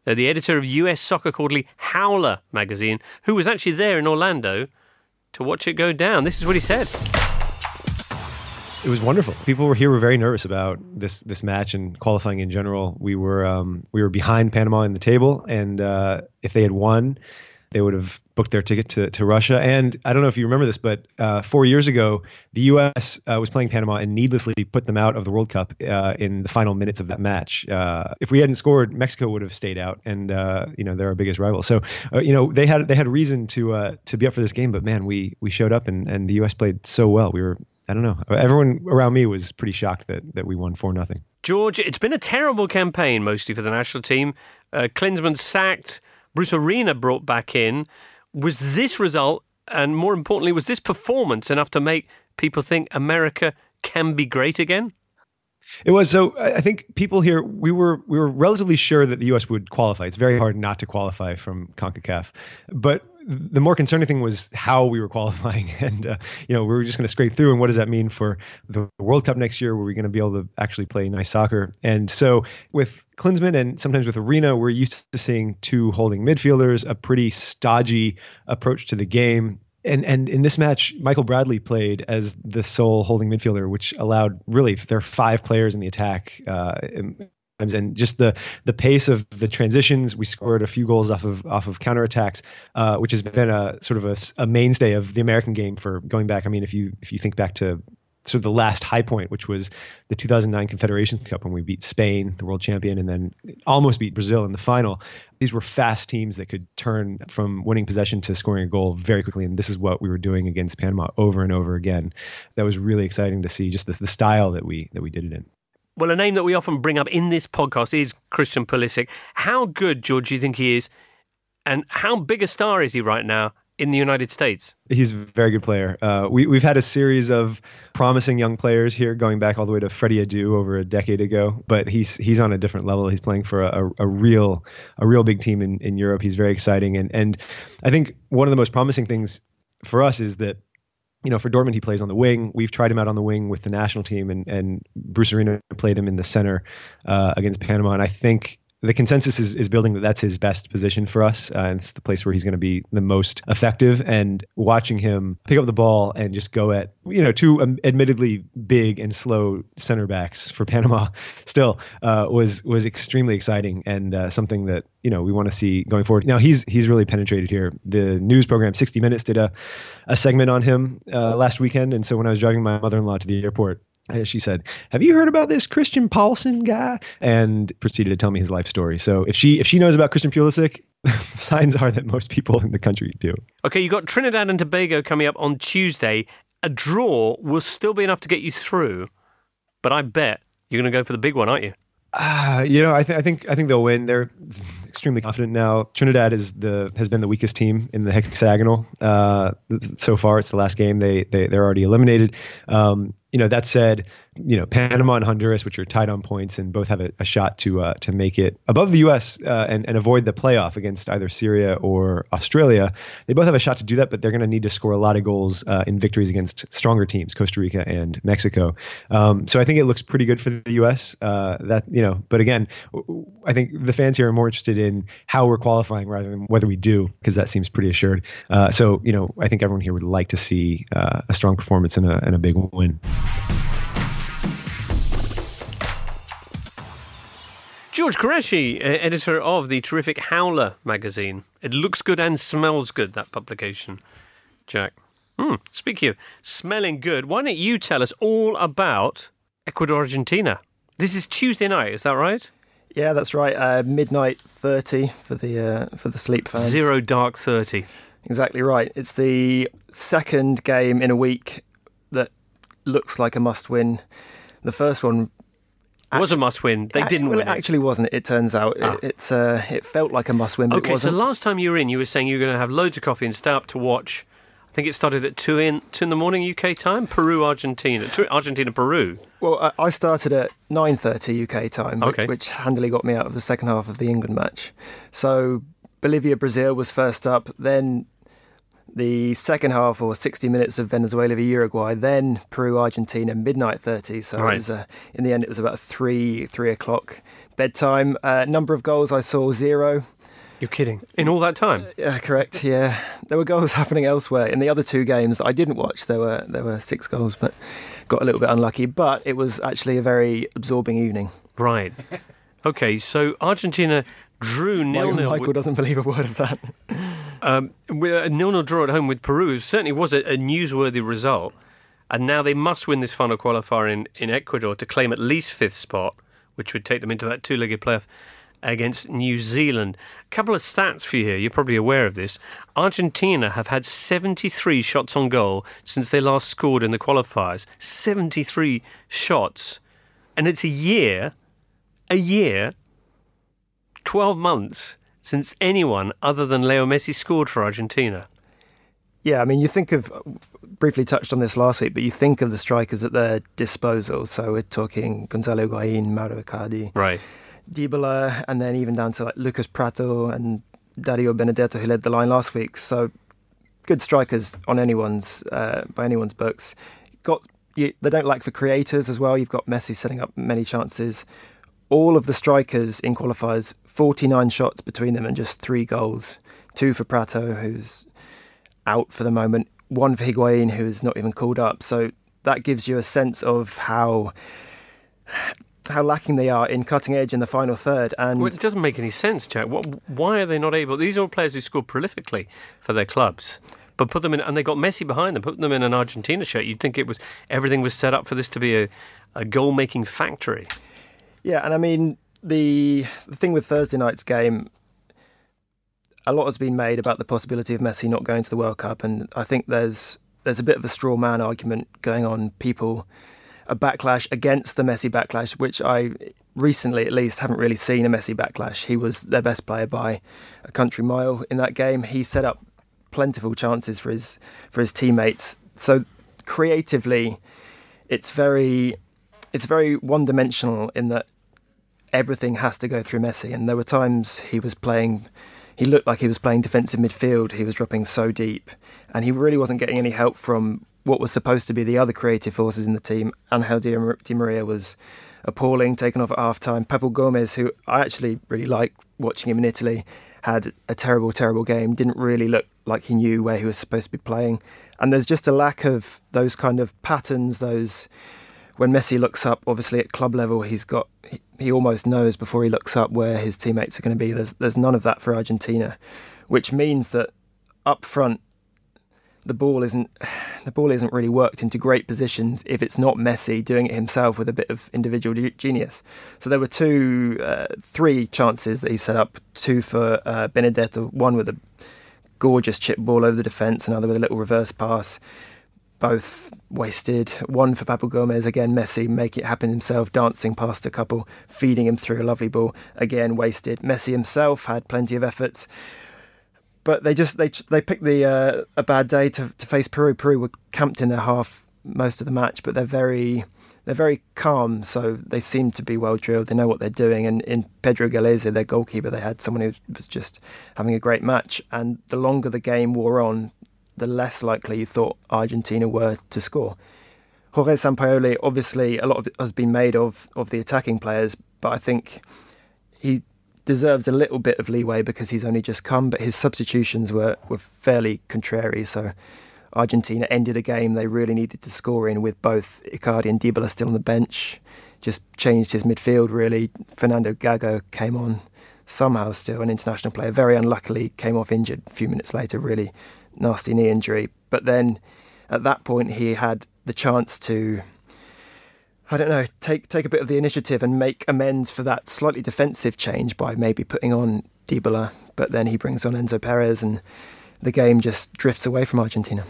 uh, the editor of US Soccer Quarterly Howler magazine, who was actually there in Orlando to watch it go down. This is what he said. It was wonderful. People were here were very nervous about this this match and qualifying in general. We were um, we were behind Panama in the table, and uh, if they had won, they would have booked their ticket to, to Russia. And I don't know if you remember this, but uh, four years ago, the U.S. Uh, was playing Panama and needlessly put them out of the World Cup uh, in the final minutes of that match. Uh, if we hadn't scored, Mexico would have stayed out, and uh, you know they're our biggest rival. So uh, you know they had they had reason to to be up for this game, but man, we we showed up and, and the U.S. played so well. We were I don't know. Everyone around me was pretty shocked that that we won four nothing. George, it's been a terrible campaign mostly for the national team. Uh, Klinsmann sacked, Bruce Arena brought back in. Was this result, and more importantly, was this performance enough to make people think America can be great again? It was so. I I think people here we were we were relatively sure that the U.S. would qualify. It's very hard not to qualify from Concacaf, but the more concerning thing was how we were qualifying, and uh, you know we were just going to scrape through. And what does that mean for the World Cup next year? Were we going to be able to actually play nice soccer? And so with Klinsmann and sometimes with Arena, we're used to seeing two holding midfielders, a pretty stodgy approach to the game and and in this match, Michael Bradley played as the sole holding midfielder, which allowed really there are five players in the attack. Uh, and- just the the pace of the transitions, we scored a few goals off of off of counterattacks, uh, which has been a sort of a mainstay of the American game for going back. I mean, if you if you think back to sort of the last high point, which was the 2009 Confederations Cup when we beat Spain, the world champion, and then almost beat Brazil in the final. These were fast teams that could turn from winning possession to scoring a goal very quickly, and this is what we were doing against Panama over and over again. That was really exciting to see, just the, the style that we that we did it in. Well, a name that we often bring up in this podcast is Christian Pulisic. How good, George, do you think he is? And how big a star is he right now in the United States? He's a very good player. Uh, we, we've had a series of promising young players here, going back all the way to Freddie Adu over a decade ago. But he's he's on a different level. He's playing for a, a, real a real big team in, in Europe. He's very exciting, and and I think one of the most promising things for us is that you know, for Dortmund, he plays on the wing. We've tried him out on the wing with the national team, and, and Bruce Arena played him in the center uh, against Panama. And I think the consensus is, is building that that's his best position for us. Uh, and it's the place where he's going to be the most effective. And watching him pick up the ball and just go at, you know, two um, admittedly big and slow center backs for Panama still uh, was was extremely exciting and uh, something that you know we want to see going forward. Now he's he's really penetrated here. The news program 60 Minutes did a a segment on him uh, last weekend, and so when I was driving my mother-in-law to the airport. Uh, She said, "Have you heard about this Christian Paulson guy?" And proceeded to tell me his life story. So if she if she knows about Christian Pulisic, signs are that most people in the country do. Okay, you've got Trinidad and Tobago coming up on Tuesday. A draw will still be enough to get you through, but I bet you're going to go for the big one, aren't you? Uh, you know, I, th- I think I think they'll win. They're extremely confident now. Trinidad is the has been the weakest team in the hexagonal uh, so far. It's the last game. They they they're already eliminated. Um, you know, that said, you know, Panama and Honduras, which are tied on points and both have a, a shot to uh, to make it above the U.S. Uh, and and avoid the playoff against either Syria or Australia. They both have a shot to do that, but they're going to need to score a lot of goals uh, in victories against stronger teams, Costa Rica and Mexico. Um, so I think it looks pretty good for the U.S. Uh, that you know, but again, I think the fans here are more interested in how we're qualifying rather than whether we do, because that seems pretty assured. Uh, so you know, I think everyone here would like to see uh, a strong performance and a and a big win. George Quraishi, editor of the terrific Howler magazine. It looks good and smells good, that publication. Jack. Hmm. Speaking of smelling good, why don't you tell us all about Ecuador Argentina? This is Tuesday night, is that right? Yeah, that's right. Uh, midnight thirty for the uh, for the sleep fans. Zero dark thirty. Exactly right. It's the second game in a week looks like a must-win. The first one it was a must-win. They didn't well, win. It actually wasn't. It turns out Ah. it, it's uh, it felt like a must-win. But Okay, it so wasn't. so last time you were in, you were saying you were going to have loads of coffee and stay up to watch. I think it started at two in two in the morning UK time. Peru, Argentina, two, Argentina, Peru. Well, I I started at 9:30 UK time, which, Okay. which handily got me out of the second half of the England match. So Bolivia Brazil was first up, then the second half or 60 minutes of Venezuela v Uruguay, then Peru Argentina midnight 30. So Right. it was uh, in the end it was about three three o'clock bedtime. Uh, number of goals I saw zero. You're kidding. In all that time. Yeah, correct. Yeah, there were goals happening elsewhere. In the other two games I didn't watch, there were there were six goals, but got a little bit unlucky. But it was actually a very absorbing evening. Right. Okay, so Argentina drew nil nil. Michael doesn't believe a word of that. um, a nil nil draw at home with Peru certainly was a, a newsworthy result, and now they must win this final qualifier in, in Ecuador to claim at least fifth spot, which would take them into that two-legged playoff against New Zealand. A couple of stats for you here. You're probably aware of this. Argentina have had 73 shots on goal since they last scored in the qualifiers. 73 shots, and it's a year, a year 12 months since anyone other than Leo Messi scored for Argentina. Yeah, I mean, you think of briefly touched on this last week, but you think of the strikers at their disposal. So we're talking Gonzalo Higuain, Mauro Icardi, Right. Dybala, and then even down to like Lucas Pratto and Dario Benedetto, who led the line last week. So good strikers on anyone's uh, by anyone's books. Got you, they don't lack for creators as well. You've got Messi setting up many chances. All of the strikers in qualifiers, 49 shots between them and just three goals. Two for Pratto, who's out for the moment. One for Higuain, who is not even called up. So that gives you a sense of how how lacking they are in cutting edge in the final third. And Well, it doesn't make any sense, Jack. What, why are they not able? These are all players who scored prolifically for their clubs. But put them in, and they got Messi behind them. Put them in an Argentina shirt. You'd think it was everything was set up for this to be a, a goal-making factory. Yeah, and I mean the the thing with Thursday night's game, a lot has been made about the possibility of Messi not going to the World Cup, and I think there's there's a bit of a straw man argument going on. People a backlash against the Messi backlash, which I recently at least haven't really seen a Messi backlash. He was their best player by a country mile in that game. He set up plentiful chances for his for his teammates. So creatively, it's very it's very one dimensional in that everything has to go through Messi. And there were times he was playing, he looked like he was playing defensive midfield. He was dropping so deep, and he really wasn't getting any help from what was supposed to be the other creative forces in the team. Angel Di Mar- Di Maria was appalling, taken off at half time. Papu Gomez, who I actually really like watching him in Italy, had a terrible, terrible game. Didn't really look like he knew where he was supposed to be playing. And there's just a lack of those kind of patterns, those when Messi looks up, obviously at club level, he's got he, almost knows before he looks up where his teammates are going to be. There's there's none of that for Argentina, which means that up front, the ball isn't the ball isn't really worked into great positions if it's not Messi doing it himself with a bit of individual genius. So there were two, uh, three chances that he set up: two for uh, Benedetto, one with a gorgeous chip ball over the defence, another with a little reverse pass both wasted. One for Papu Gomez, again, Messi making it happen himself, dancing past a couple, feeding him through a lovely ball, again, wasted. Messi himself had plenty of efforts. But they just they they picked the uh, a bad day to, to face Peru. Peru were camped in their half most of the match, but they're very they're very calm. So they seem to be well drilled. They know what they're doing. And in Pedro Gallese, their goalkeeper, they had someone who was just having a great match. And the longer the game wore on, the less likely you thought Argentina were to score. Jorge Sampaoli, obviously, a lot has been made of of the attacking players, but I think he deserves a little bit of leeway because he's only just come. But his substitutions were were fairly contrary. So Argentina ended a game they really needed to score in with both Icardi and Dybala still on the bench. Just changed his midfield really. Fernando Gago came on somehow still an international player. Very unluckily came off injured a few minutes later. Really nasty knee injury. But then at that point he had the chance to I don't know, take take a bit of the initiative and make amends for that slightly defensive change by maybe putting on Dybala, but then he brings on Enzo Perez and the game just drifts away from Argentina.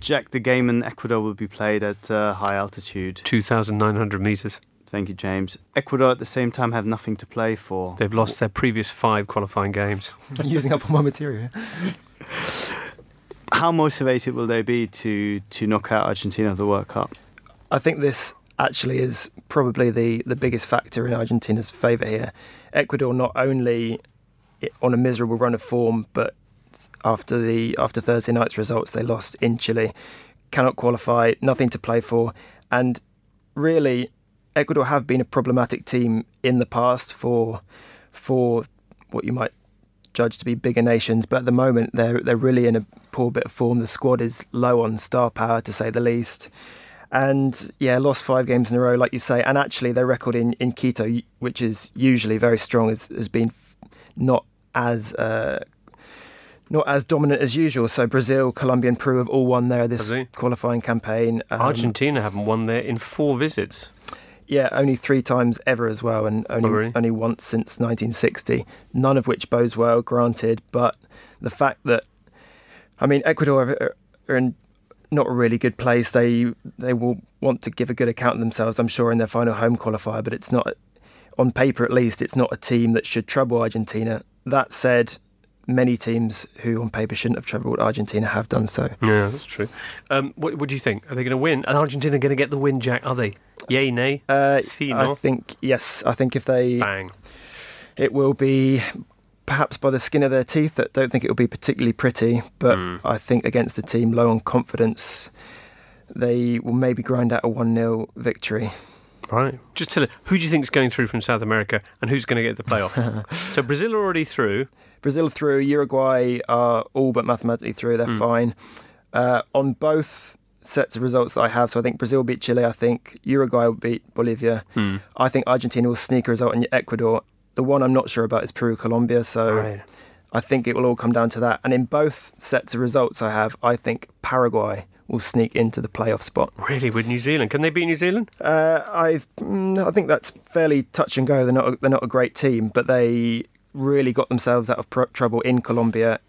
Jack, the game in Ecuador will be played at uh, high altitude. 2,900 metres. Thank you, James. Ecuador at the same time have nothing to play for. They've lost their previous five qualifying games. Using up all my material. How motivated will they be to, to knock out Argentina of the World Cup? I think this actually is probably the, the biggest factor in Argentina's favour here. Ecuador not only on a miserable run of form, but after the after Thursday night's results, they lost in Chile, cannot qualify, nothing to play for, and really, Ecuador have been a problematic team in the past for for what you might judge to be bigger nations, but at the moment they're they're really in a poor bit of form. The squad is low on star power, to say the least. And yeah, lost five games in a row, like you say. And actually, their record in, in Quito, which is usually very strong, has, has been not as uh, not as dominant as usual. So Brazil, Colombia, and Peru have all won there this qualifying campaign. Um, Argentina haven't won there in four visits. Yeah, only three times ever as well, and only Oh, really? only once since 1960. None of which bodes well, granted. But the fact that, I mean, Ecuador are, in not a really good place. They they will want to give a good account of themselves, I'm sure, in their final home qualifier. But it's not, on paper at least, it's not a team that should trouble Argentina. That said, many teams who on paper shouldn't have troubled Argentina have done so. Yeah, that's true. Um, what, what do you think? Are they going to win? Are Argentina going to get the win, Jack? Are they? Yay, nay? Uh, Si, I think yes. I think if they Bang. it will be perhaps by the skin of their teeth. I don't think it will be particularly pretty, but Hmm. I think against a team low on confidence, they will maybe grind out a one 0 victory. Right. Just tell it. Who do you think is going through from South America, and who's going to get the playoff? so Brazil are already through. Brazil through, Uruguay are all but mathematically through. They're Mm. fine. Uh, on both sets of results that I have, so I think Brazil beat Chile. I think Uruguay will beat Bolivia. Hmm. I think Argentina will sneak a result in Ecuador. The one I'm not sure about is Peru, Colombia. So Right. I think it will all come down to that. And in both sets of results I have, I think Paraguay will sneak into the playoff spot. Really, with New Zealand, can they beat New Zealand? Uh, I've, mm, I think that's fairly touch and go. They're not, a, they're not a great team, but they really got themselves out of pro- trouble in Colombia.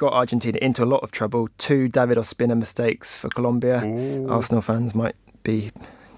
Got Argentina into a lot of trouble. Two David Ospina mistakes for Colombia. Arsenal fans might be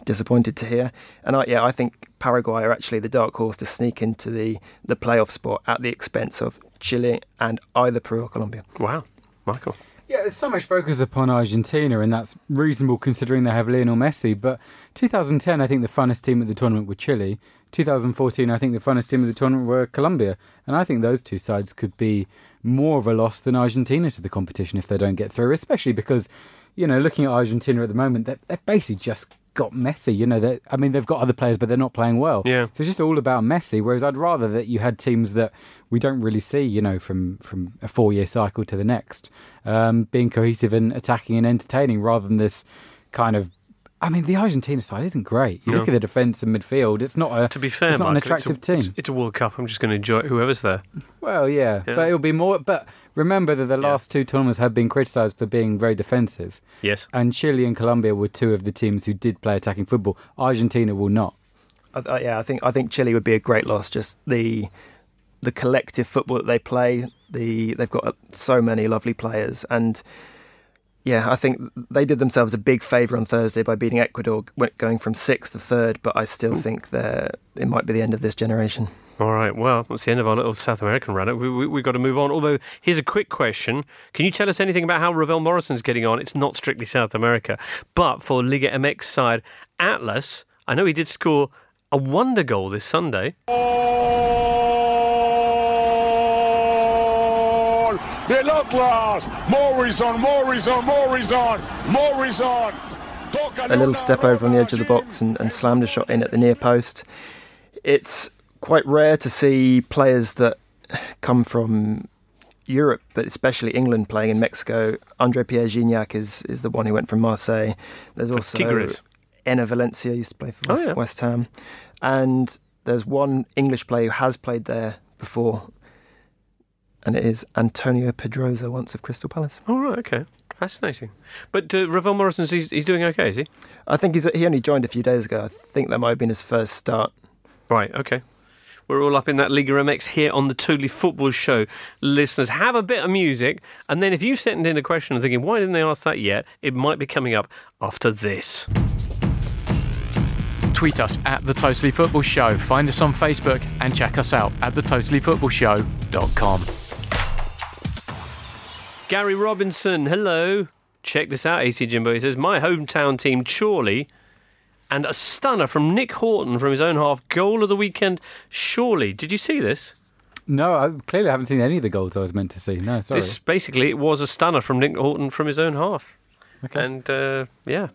disappointed to hear. And I, yeah, I think Paraguay are actually the dark horse to sneak into the, the playoff spot at the expense of Chile and either Peru or Colombia. Wow, Michael. Yeah, there's so much focus upon Argentina, and that's reasonable considering they have Lionel Messi. But 2010, I think the funnest team at the tournament were Chile. 2014, I think the funnest team at the tournament were Colombia. And I think those two sides could be more of a loss than Argentina to the competition if they don't get through, especially because, you know, looking at Argentina at the moment, they're, they're basically just got Messi. You know, they I mean, they've got other players, but they're not playing well. Yeah. So it's just all about Messi. Whereas I'd rather that you had teams that we don't really see, you know, from from a four year cycle to the next, um, being cohesive and attacking and entertaining, rather than this kind of. I mean, the Argentina side isn't great. You look at the defence and midfield; it's not a. To be fair, it's not an attractive it's a, team. It's, it's a World Cup. I'm just going to enjoy it, whoever's there. Well, yeah, Yeah. but it'll be more. But remember that the last two tournaments have been criticised for being very defensive. Yes. And Chile and Colombia were two of the teams who did play attacking football. Argentina will not. I, I, yeah, I think I think Chile would be a great loss. Just the the collective football that they play. The they've got uh, so many lovely players, and yeah, I think they did themselves a big favour on Thursday by beating Ecuador, going from sixth to third. But I still think they're it might be the end of this generation. All right. Well, that's the end of our little South American run. We, we, we've got to move on. Although, here's a quick question. Can you tell us anything about how Ravel Morrison's getting on? It's not strictly South America. But for Liga MX side, Atlas, I know he did score a wonder goal this Sunday. Del Atlas, Morrison, Morrison, Morrison, Morrison. a little step over on the edge of the box and, and slammed a shot in at the near post. It's quite rare to see players that come from Europe, but especially England playing in Mexico. Andre Pierre Gignac is, is the one who went from Marseille. There's also Tigres. Enner Valencia used to play for Oh, yeah. West Ham. And there's one English player who has played there before, and it is Antonio Pedrosa, once of Crystal Palace. All right. Okay. Fascinating. But uh, Ravel Morrison's he's, he's doing okay, is he? I think he's, he only joined a few days ago. I think that might have been his first start. Right, okay. We're all up in that Liga MX here on the Totally Football Show. Listeners, have a bit of music, and then if you sent in a question and thinking, why didn't they ask that yet? It might be coming up after this. Tweet us at The Totally Football Show, find us on Facebook, and check us out at thetotallyfootballshow.com. Gary Robinson, hello. Check this out, AC Jimbo. He says, My hometown team, Chorley, and a stunner from Nick Horton from his own half. Goal of the weekend, surely. Did you see this? No, I clearly haven't seen any of the goals I was meant to see. No, sorry. This basically it was a stunner from Nick Horton from his own half. Okay. And uh, yeah,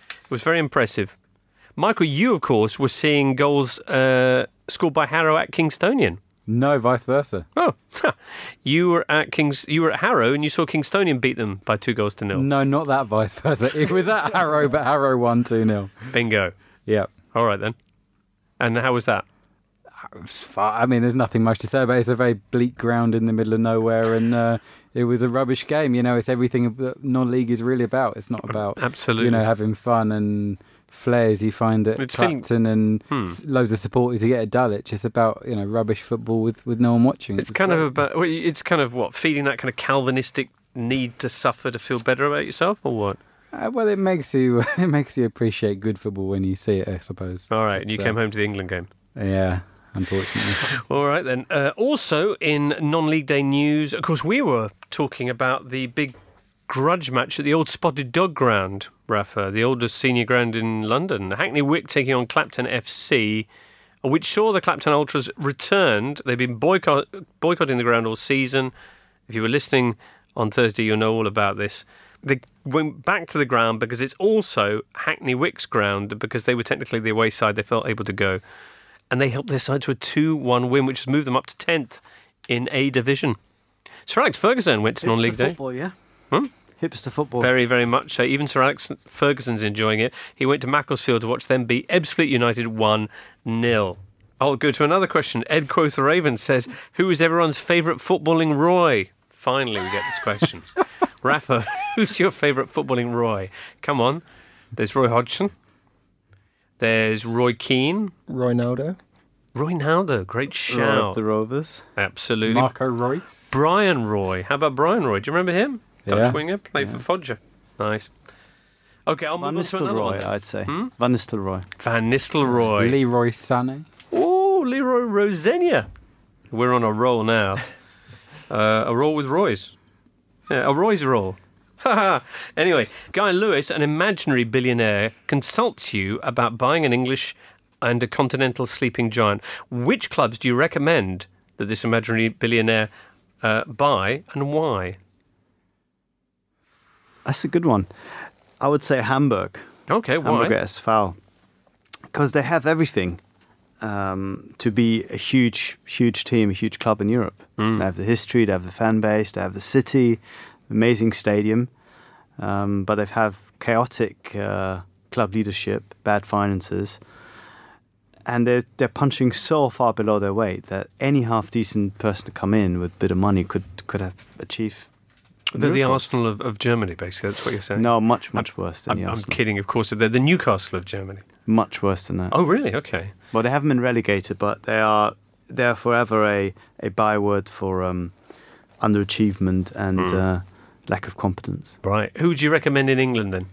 it was very impressive. Michael, you of course were seeing goals uh, scored by Harrow at Kingstonian. No, vice versa. Oh, you were at Kings. You were at Harrow, and you saw Kingstonian beat them by two goals to nil. No, not that vice versa. It was at Harrow, but Harrow won 2 0. Bingo. Yep. All right then. And how was that? I mean, there's nothing much to say about it. It's a very bleak ground in the middle of nowhere, and uh, it was a rubbish game. You know, it's everything that non-league is really about. It's not about Absolutely. you know having fun and flares you find at It's Clapton and Hmm. loads of supporters you get at Dulwich. It's about you know rubbish football with, with no one watching. It's kind of about. well, It's kind of what feeding that kind of Calvinistic need to suffer to feel better about yourself, or what? Uh, well, it makes you it makes you appreciate good football when you see it. I suppose. All right, and you So- came home to the England game. Yeah, unfortunately. All right then. Uh, also in non-league day news, of course, we were talking about the big grudge match at the old Spotted Dog Ground, Rafa, the oldest senior ground in London. Hackney Wick taking on Clapton FC, which saw the Clapton Ultras returned. They've been boycott- boycotting the ground all season. If you were listening on Thursday, you'll know all about this. They went back to the ground because it's also Hackney Wick's ground because they were technically the away side. They felt able to go and they helped their side to a 2 1 win, which has moved them up to 10th in A Division. Sir Alex Ferguson went to non league day. football, yeah. Hmm? Hipster football. Very, very much so. Even Sir Alex Ferguson's enjoying it. He went to Macclesfield to watch them beat Ebbsfleet United 1 0. I'll go to another question. Ed Quoth Raven says, Who is everyone's favourite footballing Roy? Finally, we get this question. Rafa, who's your favourite footballing Roy? Come on. There's Roy Hodgson. There's Roy Keane. Roy Naldo. Roy Naldo, great Roy shout. of the Rovers. Absolutely. Marco Royce. Bryan Roy. How about Bryan Roy? Do you remember him? Dutch Yeah. winger, played for Foggia. Nice. Okay, I'll Van move on to another Nistelrooy, one. I'd say. Hmm? Van Nistelrooy. Van Nistelrooy. Leroy Sané. Oh, Leroy Rosenior. We're on a roll now. uh, a roll with Roy's. Yeah, a Roy's roll. anyway, Guy Lewis, an imaginary billionaire, consults you about buying an English and a continental sleeping giant. Which clubs do you recommend that this imaginary billionaire uh, buy and why? That's a good one. I would say Hamburg. Okay, why? Hamburger SV. Because they have everything um, to be a huge, huge team, a huge club in Europe. Mm. They have the history, they have the fan base, they have the city, amazing stadium, um, but they have chaotic uh, club leadership, bad finances, and they're, they're punching so far below their weight that any half decent person to come in with a bit of money could could have achieved. They're the. Arsenal of, of Germany, basically. That's what you're saying. No, much much worse than I'm, the I'm kidding, of course. They're the Newcastle of Germany. Much worse than that. Oh, really? Okay. Well, they haven't been relegated, but they are they are forever a a byword for um, underachievement and Hmm. uh, lack of competence. Right. Who do you recommend in England then?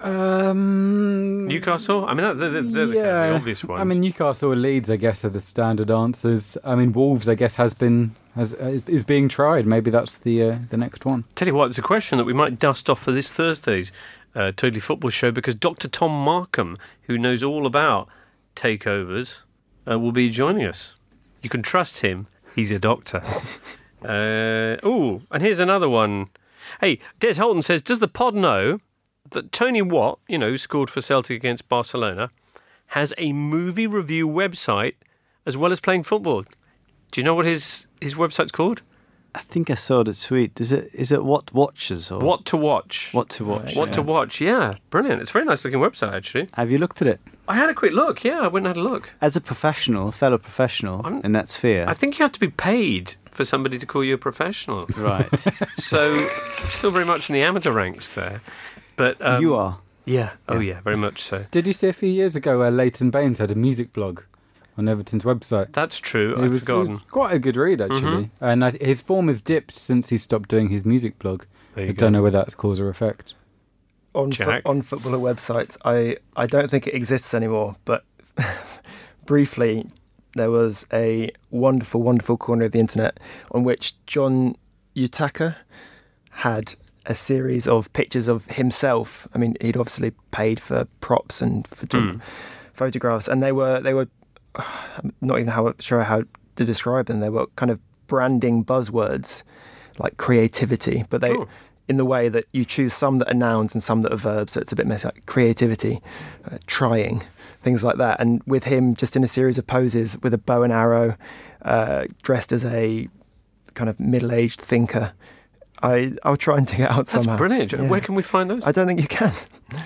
Um, Newcastle. I mean, they're, they're, they're the, kind of the obvious ones. I mean, Newcastle or Leeds, I guess, are the standard answers. I mean, Wolves, I guess, has been has is, is being tried. Maybe that's the uh, the next one. Tell you what, it's a question that we might dust off for this Thursday's uh, Totally Football show because Dr. Tom Markham, who knows all about takeovers, uh, will be joining us. You can trust him. He's a doctor. uh, oh, and here's another one. Hey, Des Holton says, does the pod know that Tony Watt, you know, who scored for Celtic against Barcelona, has a movie review website as well as playing football? Do you know what his, his website's called? I think I saw the tweet. Is it is it what watches or What to watch. what to watch? What to watch? Yeah, brilliant. It's a very nice looking website, actually. Have you looked at it? I had a quick look. Yeah, I went and had a look. As a professional, a fellow professional in that sphere, I think you have to be paid for somebody to call you a professional. right? So, still very much in the amateur ranks there. But um, you are. Yeah. Oh, yeah. Very much so. Did you see a few years ago where Leighton Baines had a music blog on Everton's website? That's true. It I've was, it forgotten. was quite a good read actually, Mhm. and I, his form has dipped since he stopped doing his music blog. I you don't know whether that's cause or effect. on fo- on footballer websites. I I don't think it exists anymore, but briefly there was a wonderful, wonderful corner of the internet on which John Utaka had a series of pictures of himself. I mean, he'd obviously paid for props and photo- Mm. photographs, and they were they were I'm not even how sure how to describe them. They were kind of branding buzzwords like creativity, but they in the way that you choose some that are nouns and some that are verbs, so it's a bit messy. Like creativity, uh, trying, things like that. And with him, just in a series of poses with a bow and arrow, uh, dressed as a kind of middle-aged thinker. I I'll try and dig it out somehow. That's somehow. brilliant. Yeah. Where can we find those? I don't think you can.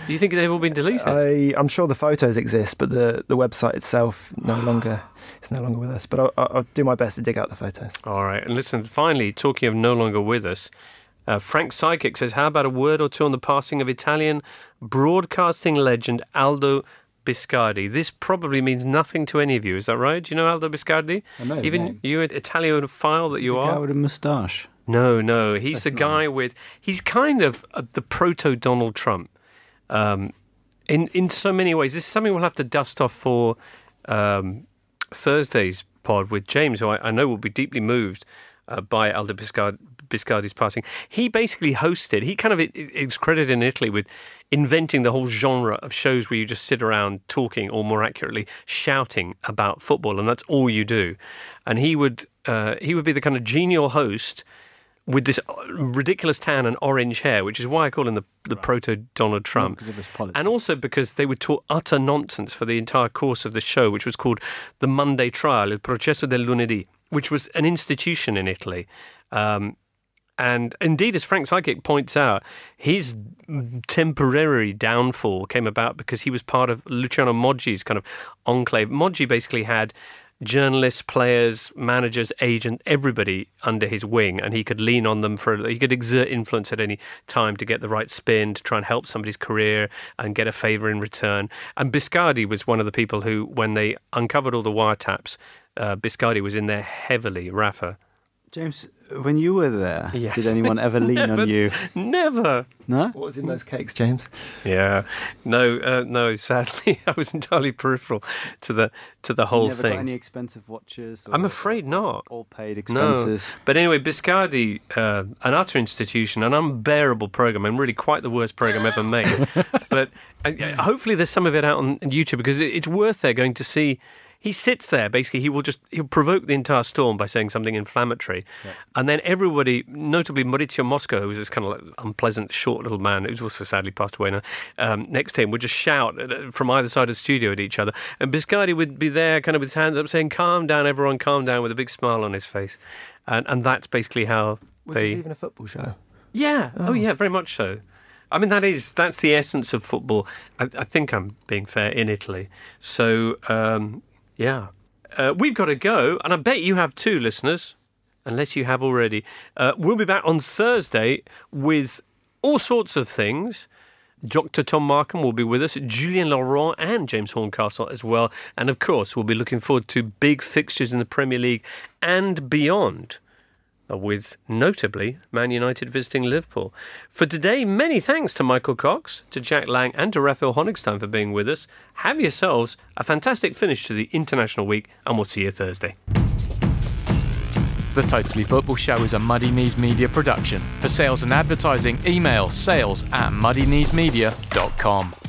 Do you think they've all been deleted? I, I'm sure the photos exist, but the, the website itself no longer is no longer with us. But I'll, I'll I'll do my best to dig out the photos. All right. And listen, finally, talking of no longer with us, uh, Frank Psychic says, How about a word or two on the passing of Italian broadcasting legend Aldo Biscardi? This probably means nothing to any of you. Is that right? Do you know Aldo Biscardi? I know Even name. you, an Italianophile that you the guy are? with a moustache. No, no. He's the guy with. He's kind of uh, the proto Donald Trump. Um, in in so many ways, this is something we'll have to dust off for um, Thursday's pod with James, who I, I know will be deeply moved uh, by Aldo Biscard, Biscardi's passing. He basically hosted. He kind of is credited in Italy with inventing the whole genre of shows where you just sit around talking, or more accurately, shouting about football, and that's all you do. And he would uh, he would be the kind of genial host with this uh, ridiculous tan and orange hair, which is why I call him the, the proto Donald Trump. because of his politics. And also because they would talk utter nonsense for the entire course of the show, which was called the Monday Trial, Il Processo del Lunedì, which was an institution in Italy. Um, and indeed, as Frank Psychic points out, his temporary downfall came about because he was part of Luciano Moggi's kind of enclave. Moggi basically had journalists, players, managers, agent, everybody under his wing, and he could lean on them for. He could exert influence at any time to get the right spin, to try and help somebody's career and get a favour in return. And Biscardi was one of the people who, when they uncovered all the wiretaps, uh, Biscardi was in there heavily. Rafa. James, when you were there, Yes. did anyone ever lean Never- on you? Never. No. What was in those cakes, James? Yeah, no, uh, no. Sadly, I was entirely peripheral to the to the whole you never thing. Got any expensive watches? Or I'm afraid not. All paid expenses. No, expenses. but anyway, Biscardi, uh, an utter institution, an unbearable program, and really quite the worst program ever made. but uh, uh, hopefully, there's some of it out on YouTube because it, it's worth there going to see. He sits there. Basically, he will just he'll provoke the entire storm by saying something inflammatory, and then everybody, notably Maurizio Mosca, who was this kind of like unpleasant, short little man who's also sadly passed away now, um, next to him would just shout from either side of the studio at each other, and Biscardi would be there, kind of with his hands up, saying, "Calm down, everyone, calm down," with a big smile on his face, and and that's basically how Was they. this even a football show? Yeah. Oh. yeah. Very much so. I mean, that is that's the essence of football. I, I think I'm being fair in Italy. So um, yeah, uh, we've got to go, and I bet you have too, listeners, unless you have already. Uh, we'll be back on Thursday with all sorts of things. Dr. Tom Markham will be with us, Julien Laurens and James Horncastle as well. And of course, we'll be looking forward to big fixtures in the Premier League and beyond. Uh, with notably Man United visiting Liverpool. For today, many thanks to Michael Cox, to Jack Lang, and to Raphael Honigstein for being with us. Have yourselves a fantastic finish to the International Week, and we'll see you Thursday. The Totally Football Show is a Muddy Knees Media production. For sales and advertising, email sales at muddykneesmedia.com.